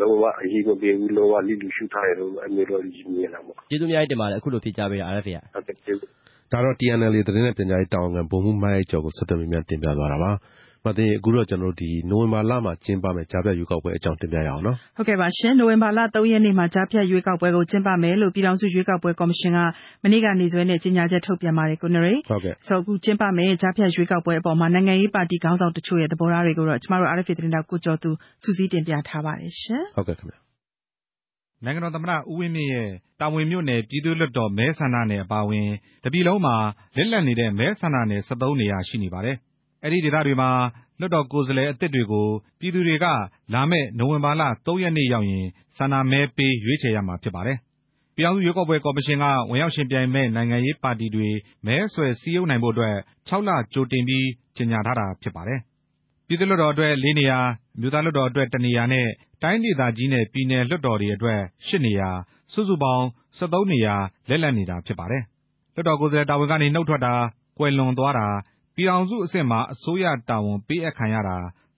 လုံးဝအရေးမပေးဘူး လုံးဝလိလူရှုထားတယ်လို့အမျိုးတော်ကြီးမြင်လာပေါ့ ကျေးဇူးများတင်ပါတယ် အခုလိုဖြေကြားပေးတာ RFA ဟုတ်ကဲ့ ကျေးဇူး ဒါတော့ TNL သတင်းနဲ့ပြန်ကြားရေးတာဝန်ခံ ဗိုလ်မှူး မိုင်းကျော်ကို ဆက်သွယ်မြင်တင်ပြသွားတာပါ မသိအခုတော့ကျွန်တော်တို့ဒီနိုဝင်ဘာလမှာ ကျင်းပမယ်ကြားဖြတ်ရွေးကောက်ပွဲအကြောင်း တင်ပြရအောင်နော် ဟုတ်ကဲ့ပါရှင် နိုဝင်ဘာလ3ရက်နေ့မှာ ကြားဖြတ်ရွေးကောက်ပွဲကို ကျင်းပမယ်လို့ ပြည်ထောင်စု ရွေးကောက်ပွဲကော်မရှင်က မနေ့က နေစွဲနဲ့ ကြေညာချက် ထုတ်ပြန်ပါတယ်ကိုနရိဟုတ်ကဲ့ဆိုအခုကျင်းပမယ်ကြားဖြတ်ရွေးကောက်ပွဲအပေါ်မှာနိုင်ငံရေးပါတီခေါင်းဆောင်တချို့ရဲ့ သဘောထားတွေကိုတော့ကျမတို့ RFA သတင်းတောက် ကိုကျော်သူစူးစီးတင်ပြထားပါတယ်ရှင်ဟုတ်ကဲ့ခင်ဗျ နိုင်ငံတော်သမ္မတ ဦးဝင်းမြင့်ရဲ့ တာဝန်မြို့နယ် ပြည်သူ့လွှတ်တော် မဲဆန္ဒနယ်အပါအဝင်တပြည်လုံးမှာလက်လက်နေတဲ့ မဲဆန္ဒနယ်73နေရာ ရှိနေပါတယ်။အဲဒီဒေသတွေမှာ လွှတ်တော်ကိုယ်စားလှယ်အသစ်တွေကို ပြည်သူတွေက လာမယ့် နိုဝင်ဘာလ3ရက်နေ့ရောက်ရင် ဆန္ဒမဲပေး ရွေးချယ်ရမှာဖြစ်ပါတယ်။ပြည်ထောင်စုရွေးကောက်ပွဲကော်မရှင်က ဝင်ရောက်ရှင်ပြိုင်မဲ့နိုင်ငံရေးပါတီတွေ မဲဆွယ်စည်းရုံးနိုင်ဖို့အတွက်6လကြိုတင်ပြီး ကြေညာထားတာဖြစ်ပါတယ်။ပြည်သူ့လွှတ်တော်အတွက် ၄ နေရာ အမျိုးသားလွှတ်တော်အတွက်1နေရာနဲ့ တိုင်းဒေသကြီးနဲ့ ပြည်နယ်လွှတ်တော်တွေအတွက်8နေရာ စုစုပေါင်း73နေရာလက်လတ်နေတာဖြစ်ပါတယ်။လွှတ်တော်ကိုယ်စားလှယ်တာဝန်ကနေနှုတ်ထွက်တာ ကွယ်လွန်သွားတာ ပြည်ထောင်စုအဆင့်မှာ အစိုးရတာဝန်ပေးအပ်ခံရတာ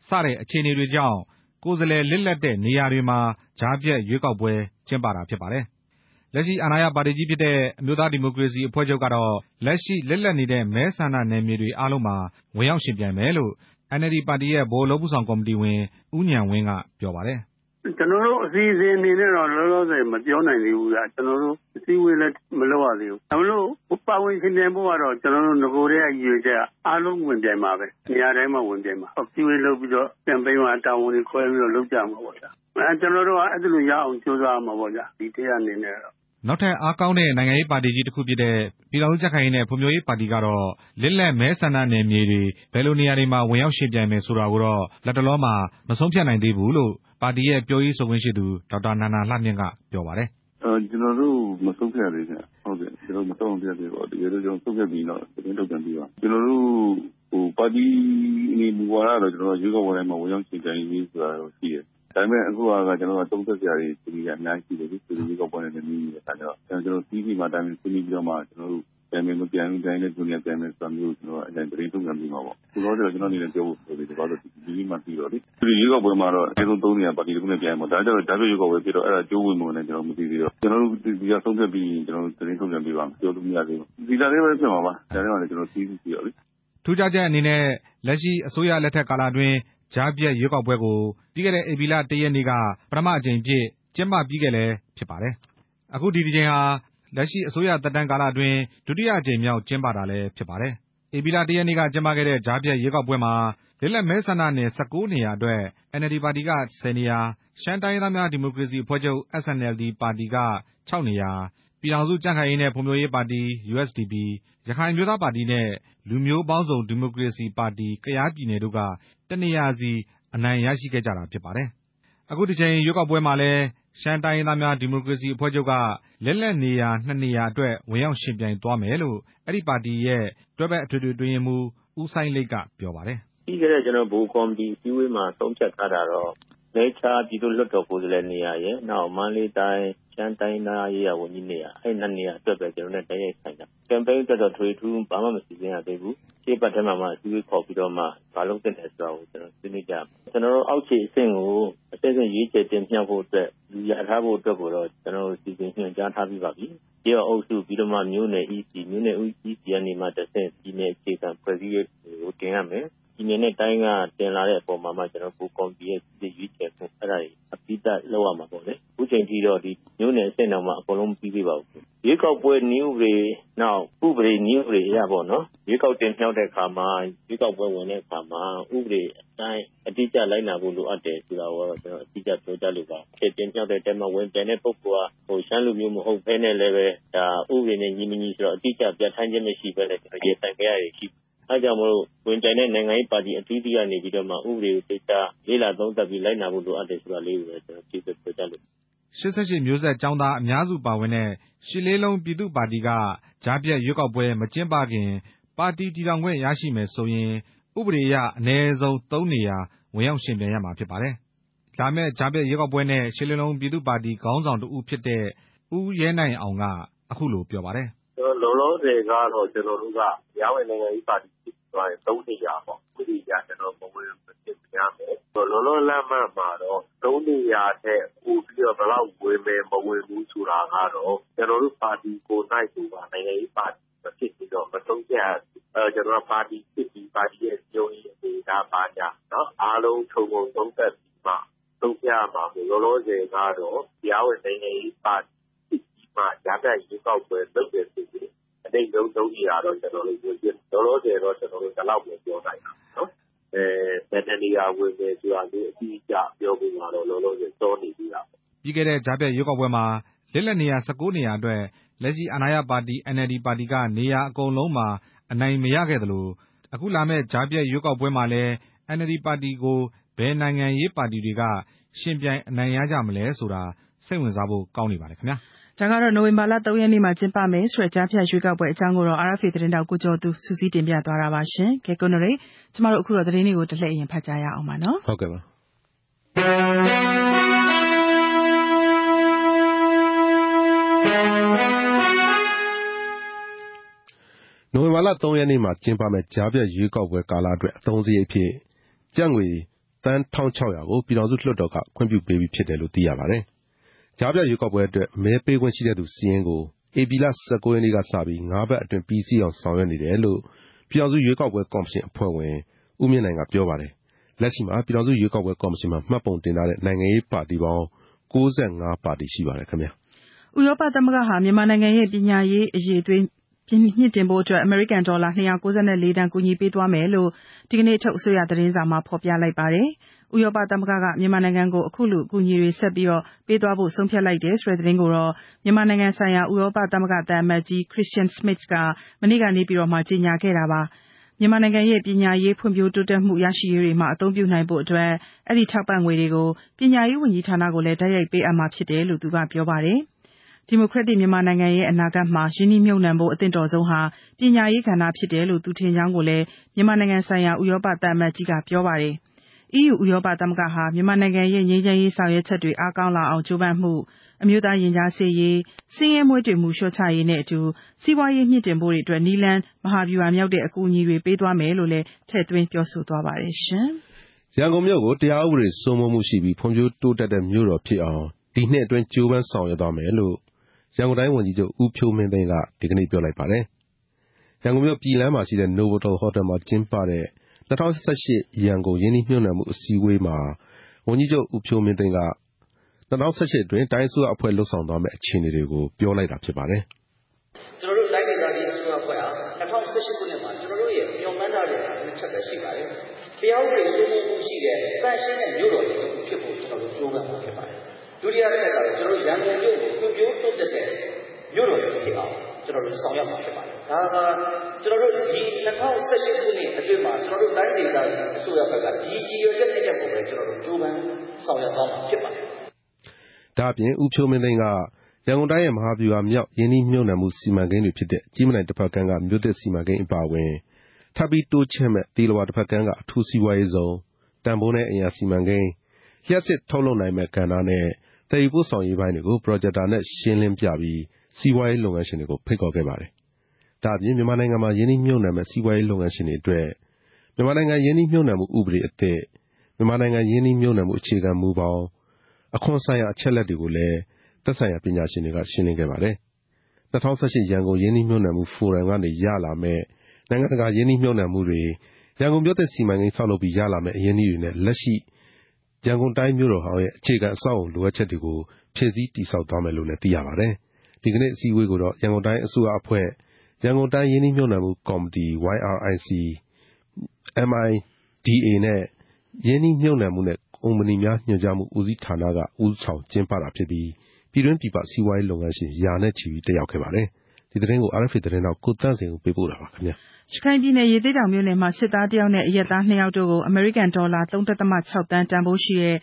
စတဲ့အခြေအနေတွေကြောင့် ကိုယ်စားလှယ်လစ်လပ်တဲ့နေရာတွေမှာ ကြားဖြတ်ရွေးကောက်ပွဲ ကျင်းပတာဖြစ်ပါတယ်။လက်ရှိအာဏာရပါတီကြီးဖြစ်တဲ့ အမျိုးသားဒီမိုကရေစီအဖွဲ့ချုပ်ကတော့ လက်ရှိလစ်လပ်နေတဲ့ မဲဆန္ဒနယ်မြေတွေအားလုံးမှာ ဝင်ရောက်ယှဉ်ပြိုင်မယ်လို့ NLD ပါတီရဲ့ ဗဟိုအလုပ်အမှုဆောင်ကော်မတီဝင် ဦးဉာဏ်ဝင်းက ပြောပါတယ် ကျနော်တို့ အစီအစဉ်အနေနဲ့တော့ လောလောဆယ် မပြောနိုင်သေးဘူးဗျ။ကျနော်တို့ အစည်းအဝေးလည်း မလုပ်ရသေးဘူး။ဒါပေမဲ့ပါဝင်ယှဉ်ပြိုင်ဖို့ကတော့ ကျနော်တို့ နဂိုတည်းက ရည်ရွယ်ချက်က အားလုံးဝင်ပြိုင်မှာပဲ။နေရာတိုင်းမှာ ဝင်ပြိုင်မှာ။အစည်းအဝေးလုပ်ပြီးတော့ Campaign မှာ တာဝန်တွေခွဲပြီးတော့ လုပ်ကြမှာပေါ့ဗျာ။ကျနော်တို့က အဲဒီလိုရအောင် ကြိုးစားရမှာပေါ့ဗျာ။ဒီတစ်ရပ်အနေနဲ့တော့။ နောက်ထပ်အားကောင်းတဲ့ နိုင်ငံရေးပါတီကြီးတစ်ခုဖြစ်တဲ့ ပြည်ထောင်စုကြံ့ခိုင်ရေးနဲ့ ဖွံ့ဖြိုးရေးပါတီကတော့ လစ်လပ်မဲဆန္ဒနယ်မြေတွေ ဘယ်လိုနေရာတွေမှာ ဝင်ရောက်ယှဉ်ပြိုင်မယ်ဆိုတာကိုတော့ လတ်တလောမှာ မဆုံးဖြတ်နိုင်သေးဘူးလို့ ပါတီရဲ့ပြောရေးဆိုခွင့်ရှိသူ ဒေါက်တာ နန္ဒာလှမြင့် က ပြောပါတယ်။ကျနော်တို့ မဆုံးဖြတ်ရသေးဘူးခင်ဗျဟုတ်ကဲ့ကျနော်တို့မဆုံးဖြတ်သေးပါဘူး တကယ်လို့ ကျနော်ဆုံးဖြတ်ပြီးတော့ သတင်းထုတ်ပြန်ပေးပါကျနော်တို့ ပါတီအနေမူဝါဒကတော့ကျနော်တို့ရွေးကောက်ပွဲတိုင်းမှာ ဝင်ရောက်ယှဉ်ပြိုင်ရေးဆိုတာတော့ရှိတယ် ဒါပေမဲ့ အခုကကျနော်တို့သုံးသပ်စရာတွေဆွေးနွေးရအများကြီးရှိတယ်လေဆွေးနွေးရွေးကောက်ပွဲနဲ့နီးနေတဲ့အခါကျတော့ ကျနော်တို့ TV မှာ တိုင်းဆွေးနွေးပြီးတော့မှကျနော်တို့ပြန်မယ် မပြန်ဘူးတိုင်းနဲ့ဒုတိယပြန်မယ်ဆိုတာမျိုးကျွန်တော်အရင်သတင်းထုတ်ပြန်ပြီးမှာပေါ့ဒီတော့ ကျွန်တော်အနေနဲ့ ပြောဖို့ဆိုပြီးတော့ ဒီဒီမှာပြီးတော့လေဒီရွေးကောက်ပွဲမှာတော့အဆုံးသုံးနေရပါတီတစ်ခုနဲ့ ပြန်မှာ ဒါကြတော့ဒါပြရွေးကောက်ပွဲပြီးတော့ အဲ့ဒါကျိုးဝင်မဝင်နဲ့ကျွန်တော်မသိသေးတော့ ကျွန်တော်တို့ ဒီကဆုံးဖြတ်ပြီးကျွန်တော်သတင်းထုတ်ပြန်ပေးပါမယ် ပြောလို့မရသေးဘူး ဒီလာလေးပဲ ဖြစ်မှာပါဒါလည်းလည်း ကျွန်တော်သိသိပြီးတော့လေ ထူးခြားချက်အနေနဲ့ လက်ရှိအစိုးရလက်ထက်ကာလအတွင်း ကြားပြတ်ရွေးကောက်ပွဲကို ပြီးခဲ့တဲ့ ဧပြီလ ၁ ရက်နေ့က ပထမအကြိမ်အဖြစ် ကျင်းပပြီးခဲ့လည်း ဖြစ်ပါတယ်။အခုဒီတစ်ကြိမ်ဟာ လက်ရှိအစိုးရသက်တမ်းကာလအတွင်း ဒုတိယအကြိမ်မြောက် ကျင်းပတာလည်း ဖြစ်ပါတယ်။ဧပြီလ ၁ ရက်နေ့က ကျင်းပခဲ့တဲ့ ကြားပြတ်ရွေးကောက်ပွဲမှာ လစ်လက်မဲဆန္ဒနယ် ၁၉ နေရာအတွက် NLD ပါတီက ၁၀ နေရာ၊ရှမ်းတိုင်းရင်းသားများ ဒီမိုကရေစီအဖွဲ့ချုပ် SNLD ပါတီက ၆ နေရာ၊ ပြည်ထောင်စုကြံ့ခိုင်ရေးနဲ့ ဖွံ့ဖြိုးရေးပါတီ USDP ၊ရခိုင်အမျိုးသားပါတီနဲ့ လူမျိုးပေါင်းစုံ ဒီမိုကရေစီပါတီတို့က တစ်နေရာစီ အနိုင်ရရှိခဲ့ကြတာဖြစ်ပါတယ်။အခုတစ်ကြိမ်ရွေးကောက်ပွဲမှာလည်း ရှမ်းတိုင်းရင်းသားများ ဒီမိုကရေစီအဖွဲ့ချုပ်က လစ်လပ်နေရာ၂နေရာအတွက် ဝင်ရောက်ယှဉ်ပြိုင်သွားမယ်လို့ အဲဒီပါတီရဲ့ တွဲဖက်အထွေထွေအတွင်းရေးမှူး ဦးစိုင်းလိတ် က ပြောပါတယ်။“ပြီးခဲ့တဲ့ ဗဟိုကော်မတီအစည်းအဝေးမှာ ဆုံးဖြတ်ထားတာတော့ လဲချား ပြည်သူ့လွှတ်တော်ကိုယ်စားလှယ်နေရာရယ် နောက် မန္တလေးတိုင်း ရှမ်းတိုင်းရင်းသားရေးရာဝန်ကြီးနေရာ အဲ့နှစ်နေရာအတွက်ပဲ ကျနော်တို့နဲ့ တိုက်ရိုက်ဆိုင်တာ။ Campaign အတွက်တော့ ထွေထွေထူးထူး ဘာမှ မစီစဉ်ရသေးဘူး။ရှေ့အပတ်ထဲမှာမှ အစည်းအဝေးခေါ်ပြီးတော့မှ ဘာလုပ်သင့်တယ်ဆိုတာကိုကျနော်တို့ဆွေးနွေးကြမယ်။ကျနော်တို့ အောက်ခြေအဆင့်ကို အဆင့်ဆင့် ရွေးချယ်တင်မြှောက်ဖို့အတွက် လူလျာထားဖို့အတွက်ကိုတော့ ကျနော်တို့ စီစဉ်ညွှန်ကြားထားပြီးပါပြီ။ကျေးရွာအုပ်စုပြီးတော့မှ မြို့နယ် EC မြို့နယ် EC ကနေမှတဆင့် ပြည်နယ်အခြေခံ ဖွဲ့စည်းရေးကို တင်ရမယ်။ ပြည်နယ်နဲ့တိုင်းက တင်လာတဲ့အပေါ်မှာမှ ကျနော်တို့ ဗဟိုကော်မတီရဲ့ စိစစ်ရွေးချယ်မှုအဲ့ဒါတွေ အပြီးသတ်လုပ်ရမှာပေါ့လေ။အခုချိန်ထိတော့ဒီမြို့နယ်အဆင့်တောင်မှ အကုန်လုံး မပြီးသေးပါဘူး။ရွေးကောက်ပွဲ နည်းဥပဒေ နောက် ဥပဒေ နည်းဥပဒေအရပေါ့နော်။ရွေးကောက်တင်မြှောက်တဲ့အခါမှာ ရွေးကောက်ပွဲဝင်တဲ့အခါမှာ ဥပဒေအတိုင်း အတိအကျလိုက်နာဖို့ လိုအပ်တယ်ဆိုတာကိုတော့ ကျနော် အတိအကျပြောကြားလိုပါတယ်။တင်မြှောက်တဲ့အထဲမှာ ဝင်ပြိုင်တဲ့ပုဂ္ဂိုလ်ကရှမ်းလူမျိုး မဟုတ်ဘဲနဲ့လည်းပဲ ဒါ ဥပဒေနဲ့ ညီမညီဆိုတာ အတိအကျပြဌာန်းခြင်းမရှိဘဲနဲ့ ရင်ဆိုင်ခဲ့ရတာတွေ ရှိတယ်။ အဲဒါကြောင့်မို့လို့ ဝင်ပြိုင်တဲ့ နိုင်ငံရေးပါတီ အသီးသီးကနေပြီးတော့မှ ဥပဒေကို သေချာလေ့လာသုံးသပ်ပြီး လိုက်နာဖို့ လိုအပ်တယ်ဆိုတာလေးကိုပဲ ကျနော် ဖြည့်စွက်ပြောကြားလိုပါတယ်။၈၈ မျိုးဆက်ကျောင်းသားအများစုပါဝင်တဲ့ ရှစ်လေးလုံးပြည်သူ့ပါတီက ကြားဖြတ်ရွေးကောက်ပွဲ မကျင်းပခင် ပါတီတည်ထောင်ခွင့်ရရှိမယ်ဆိုရင် ဥပဒေအရ အနည်းဆုံး သုံးနေရာ ဝင်ရောက်ယှဉ်ပြိုင်ရမှာဖြစ်ပါတယ်။လာမယ့် ကြားဖြတ်ရွေးကောက်ပွဲနဲ့ ရှစ်လေးလုံးပြည်သူ့ပါတီ ခေါင်းဆောင်တစ်ဦးဖြစ်တဲ့ ဦးရဲနိုင်အောင်က အခုလိုပြောပါတယ်။“ လောလောဆယ်ကတော့ ကျနော်တို့ကတရားဝင်နိုင်ငံရေးပါတီ ဖြစ်သွားရင်သုံးနေရာပေါ့ ဥပဒေအရ ကျနော်တို့ မဝင်မဖြစ်ရမယ် လောလောလတ်လတ်မှာတော့သုံးနေရာထက် ပိုပြီးတော့ ဘယ်လောက်ဝင်မယ် မဝင်ဘူးဆိုတာကတော့ ကျနော်တို့ပါတီကိုယ်နှိုက်ကိုက နိုင်ငံရေးပါတီ မဖြစ်သေးတော့ မဆုံးဖြတ်ရသေးဘူး။ကျနော်တို့က ပါတီဖြစ်ပြီး ပါတီရဲ့စည်းရုံးရေးအနေအထား ဘာညာ အားလုံးခြုံငုံသုံးသပ်ပြီးမှ ဆုံးဖြတ်ရမှာမို့ လောလောဆယ်ကတော့တရားဝင်နိုင်ငံရေးပါတီဖြစ်ပြီး မှ ကြားဖြတ်ရွေးကောက်ပွဲ လုပ်တယ်ဆိုရင် အနိမ့်ဆုံးသုံးနေရာတော့ ကျနော်တို့ ဝင်ဖြစ်လောလောဆယ်တော့ကျနော်တို့ဒီလောက်ပဲ ပြောနိုင်တာပေါ့နော်။ဘယ်နှစ်နေရာ ဝင်မယ်ဆိုတာမျိုး အတိအကျ ပြောဖို့ကတော့ လောလောဆယ် စောနေသေးတာပေါ့။”ပြီးခဲ့တဲ့ ကြားဖြတ်ရွေးကောက်ပွဲမှာ လစ်လပ်နေရာ ၁၉ နေရာအတွက် လက်ရှိအာဏာရပါတီ NLD ပါတီက နေရာအကုန်လုံးမှာ အနိုင်မရခဲ့သလို အခုလာမယ့် ကြားဖြတ်ရွေးကောက်ပွဲမှာလည်း NLD ပါတီကို ဘယ်နိုင်ငံရေးပါတီတွေက ယှဉ်ပြိုင်အနိုင်ရကြမလဲဆိုတာ စိတ်ဝင်စားဖို့ ကောင်းနေပါတယ်ခင်ဗျာ။ ဒါကတော့ နိုဝင်ဘာလ ၃ ရက်နေ့မှာ ကျင်းပမယ်ဆိုတဲ့ကြားဖြတ်ရွေးကောက်ပွဲအကြောင်းကိုတော့ RFA သတင်းထောက် ကိုကျော်သူ စုစည်းတင်ပြသွားတာပါရှင်။ကဲကိုနရိတ်ကျမတို့ အခုတော့ သတင်းတွေကို တလှည့်အရင် ဖတ်ကြရအောင်ပါနော်။ဟုတ်ကဲ့ပါ နိုဝင်ဘာလ ၃ ရက်နေ့မှာ ကျင်းပမယ့် ကြားဖြတ်ရွေးကောက်ပွဲကာလအတွက် အသုံးစရိတ်အဖြစ် ကျပ်ငွေ သန်း ၁၆၀၀ ကို ပြည်ထောင်စုလွှတ်တော်က ခွင့်ပြုပေးပြီးဖြစ်တယ်လို့ သိရပါတယ်။ ကြားဖြတ်ရွေးကောက်ပွဲအတွက် မဲပေးခွင့်ရှိသူစာရင်းကို ဧပြီလ ၁၉ ရက်နေ့ကစပြီး ငါးပတ်အတွင်း ပြီးစီးအောင် ဆောင်ရွက်နေတယ်လို့ ပြည်ထောင်စုရွေးကောက်ပွဲကော်မရှင်အဖွဲ့ဝင် ဦးမြင့်နိုင်က ပြောပါတယ်။လက်ရှိမှာ ပြည်ထောင်စုရွေးကောက်ပွဲကော်မရှင်မှာ မှတ်ပုံတင်ထားတဲ့ နိုင်ငံရေးပါတီပေါင်း ၉၅ ပါတီရှိပါတယ်ခင်ဗျာ။ဥရောပသမဂ္ဂဟာ မြန်မာနိုင်ငံရဲ့ ပညာရေး အရည်အသွေး မြှင့်တင်ဖို့အတွက် အမေရိကန်ဒေါ်လာ ၂၉၄ သန်း ကူညီပေးသွားမယ်လို့ ဒီကနေ့ထုတ် အစိုးရသတင်းစာမှာ ဖော်ပြလိုက်ပါတယ်။ဥရောပသမဂ္ဂက မြန်မာနိုင်ငံကို အခုလို အကူအညီတွေ ဆက်ပြီး ပေးသွားဖို့ ဆုံးဖြတ်လိုက်တယ်ဆိုတဲ့ သတင်းကိုတော့ မြန်မာနိုင်ငံဆိုင်ရာ ဥရောပသမဂ္ဂ သံအမတ်ကြီး Kristian Schmidt က မနေ့က နေပြည်တော်မှာ ကြေညာခဲ့တာပါ။မြန်မာနိုင်ငံရဲ့ ပညာရေး ဖွံ့ဖြိုးတိုးတက်မှု ရရှိရေးတွေမှာ အသုံးပြုနိုင်ဖို့အတွက် အဲဒီ ထောက်ပံ့ငွေတွေကို ပညာရေးဝန်ကြီးဌာနကိုလည်း တိုက်ရိုက်ပေးအပ်မှာ ဖြစ်တယ်လို့ သူက ပြောပါတယ်။ ဒီမိုကရက်တစ် မြန်မာနိုင်ငံရဲ့ အနာဂတ်မှာ ရင်းနှီးမြှုပ်နှံဖို့ အသင့်တော်ဆုံးဟာ ပညာရေးကဏ္ဍဖြစ်တယ်လို့ သူထင်ကြောင်းကိုလည်း မြန်မာနိုင်ငံဆိုင်ရာ ဥရောပသံအမတ်ကြီးက ပြောပါတယ်။ EU ဥရောပသမဂ္ဂဟာ မြန်မာနိုင်ငံရဲ့ ငြိမ်းချမ်းရေးဆောင်ရွက်ချက်တွေ အားကောင်းလာအောင် ကြိုးပမ်းမှု၊အမျိုးသားရင်ကြားစေ့ရေး၊ဆင်းရဲမွဲတေမှု လျှော့ချရေးနဲ့အတူ စီးပွားရေးမြှင့်တင်ဖို့တွေအတွက် နည်းလမ်း မဟာဗျူဟာမြောက်တဲ့ အကူအညီတွေ ပေးသွားမယ်လို့လည်း ထည့်သွင်းပြောဆိုသွားပါတယ်။ရန်ကုန်မြို့ကို တရားဥပဒေစိုးမိုးမှုရှိပြီး ဖွံ့ဖြိုးတိုးတက်တဲ့ မြို့တော်ဖြစ်အောင် ဒီနှစ်အတွင်း ကြိုးပမ်းဆောင်ရွက်သွားမယ်လို့ ရန်ကုန်တိုင်းဝန်ကြီးချုပ် ဦးဖြိုးမင်းသိန်းက ဒီကနေ့ ပြောလိုက်ပါတယ်။ရန်ကုန်မြို့ ပြည်လမ်းမှာရှိတဲ့ Novotel ဟိုတယ်မှာ ကျင်းပတဲ့ ၂၀၁၈ ရန်ကုန် ရင်းနှီးမြှုပ်နှံမှု အစည်းအဝေးမှာ ဝန်ကြီးချုပ် ဦးဖြိုးမင်းသိန်းက ၂၀၁၈ အတွင်း တိုင်းအစိုးရအဖွဲ့ လုပ်ဆောင်သွားမယ့် အခြေအနေတွေကို ပြောလိုက်တာ ဖြစ်ပါတယ်။“ကျနော်တို့ တိုင်းဒေသကြီးအစိုးရအဖွဲ့ဟာ ၂၀၁၈ ခုနှစ်မှာ ကျနော်တို့ရဲ့ မျှော်မှန်းထားတဲ့ နှစ်ချက်ပဲ ရှိပါတယ်။တရားဥပဒေစိုးမိုးမှုရှိတဲ့ သန့်ရှင်းတဲ့ မြို့တော်ကြီးဖြစ်ဖို့ ကျနော်တို့ ကြိုးပမ်းမှာ ဖြစ်ပါတယ်။ ဒုတိယအချက်ကတော့ကျနော်တို့ရန်ကုန်မြို့ကိုဖွံ့ဖြိုးတိုးတက်တဲ့မြို့တော်ကြီးဖြစ်အောင်ကျနော်တို့ဆောင်ရွက်မှာဖြစ်ပါတယ်။ဒါဟာကျနော်တို့ဒီ၂၀၁၈ခုနှစ်အတွင်းမှာကျနော်တို့တိုင်းဒေသကြီးအစိုးရဘက်ကဒီရည်ရွယ်ချက်နှစ်ချက်ကိုပဲကျနော်တို့ကြိုးပမ်းဆောင်ရွက်သွားမှာဖြစ်ပါတယ်။”ဒါ့အပြင်ဦးဖြိုးမင်းသိန်းကရန်ကုန်တိုင်းရဲ့မဟာဗျူဟာမြောက်ရင်းနှီးမြှုပ်နှံမှုစီမံကိန်းတွေဖြစ်တဲ့ကြည့်မြင်တိုင်တဘက်ကမ်းကမြို့သစ်စီမံကိန်းအပါအဝင်ထပ်ပြီးတိုးချဲ့မယ့်သီလဝါတဘက်ကမ်းကအထူးစီးပွားရေးဇုန်၊တန်ဖိုးနည်းအိမ်ယာစီမံကိန်း၊လျှပ်စစ်ထုတ်လုပ်နိုင်မယ့်ကဏ္ဍနဲ့ သယ်ယူပို့ဆောင်ရေးပိုင်းတွေကို ပရော်ဂျက်တာနဲ့ ရှင်းလင်းပြပြီး စီးပွားရေးလုပ်ငန်းရှင်တွေကို ဖိတ်ခေါ်ခဲ့ပါတယ်။ဒါ့အပြင် မြန်မာနိုင်ငံမှာ ရင်းနှီးမြှုပ်နှံမယ့် စီးပွားရေးလုပ်ငန်းရှင်တွေအတွက် မြန်မာနိုင်ငံ ရင်းနှီးမြှုပ်နှံမှု ဥပဒေအသစ်၊မြန်မာနိုင်ငံ ရင်းနှီးမြှုပ်နှံမှု အခြေခံမူဘောင်၊အခွန်ဆိုင်ရာ အချက်အလက်တွေကိုလည်း သက်ဆိုင်ရာပညာရှင်တွေက ရှင်းလင်းခဲ့ပါတယ်။၂၀၁၈ ရန်ကုန်ရင်းနှီးမြှုပ်နှံမှုဖိုရမ်ကနေ ရလာမယ့် နိုင်ငံတကာ ရင်းနှီးမြှုပ်နှံမှုတွေ ရန်ကုန်မြို့သစ်စီမံကိန်း ဆောက်လုပ်ပြီး ရလာမယ့် အရင်းအနှီးတွေနဲ့ လက်ရှိ ရန်ကုန်တိုင်းမြို့တော်ဟောင်းရဲ့ အခြေခံအဆောက်အအုံ လိုအပ်ချက်တွေကို ဖြည့်ဆည်းတည်ဆောက်သွားမယ်လို့လည်း သိရပါတယ်။ဒီကနေ့ အစည်းအဝေးကိုတော့ ရန်ကုန်တိုင်းအစိုးရအဖွဲ့၊ရန်ကုန်တိုင်း ရင်းနှီးမြှုပ်နှံမှုကော်မတီ YRIC ၊ MIDA နဲ့ ရင်းနှီးမြှုပ်နှံမှုနဲ့ ကုမ္ပဏီများ ညွှန်ကြားမှုဦးစီးဌာနက ဦးဆောင်ကျင်းပတာဖြစ်ပြီး ပြည်တွင်းပြည်ပ စီးပွားရေးလုပ်ငန်းရှင် ရာနဲ့ချီတက်ရောက်ခဲ့ပါတယ်။ဒီသတင်းကို RFA သတင်းထောက် ကိုသန့်ဇင်ဦး ပေးပို့ထားပါတယ်။ ရခိုင်ပြည်နယ် ရသေ့တောင်မြို့နယ်မှာ စစ်သားတယောက်နဲ့ အရပ်သား နှစ်ယောက်တို့ကို အမေရိကန်ဒေါ်လာ ၃.၆ သန်း တန်ဖိုးရှိတဲ့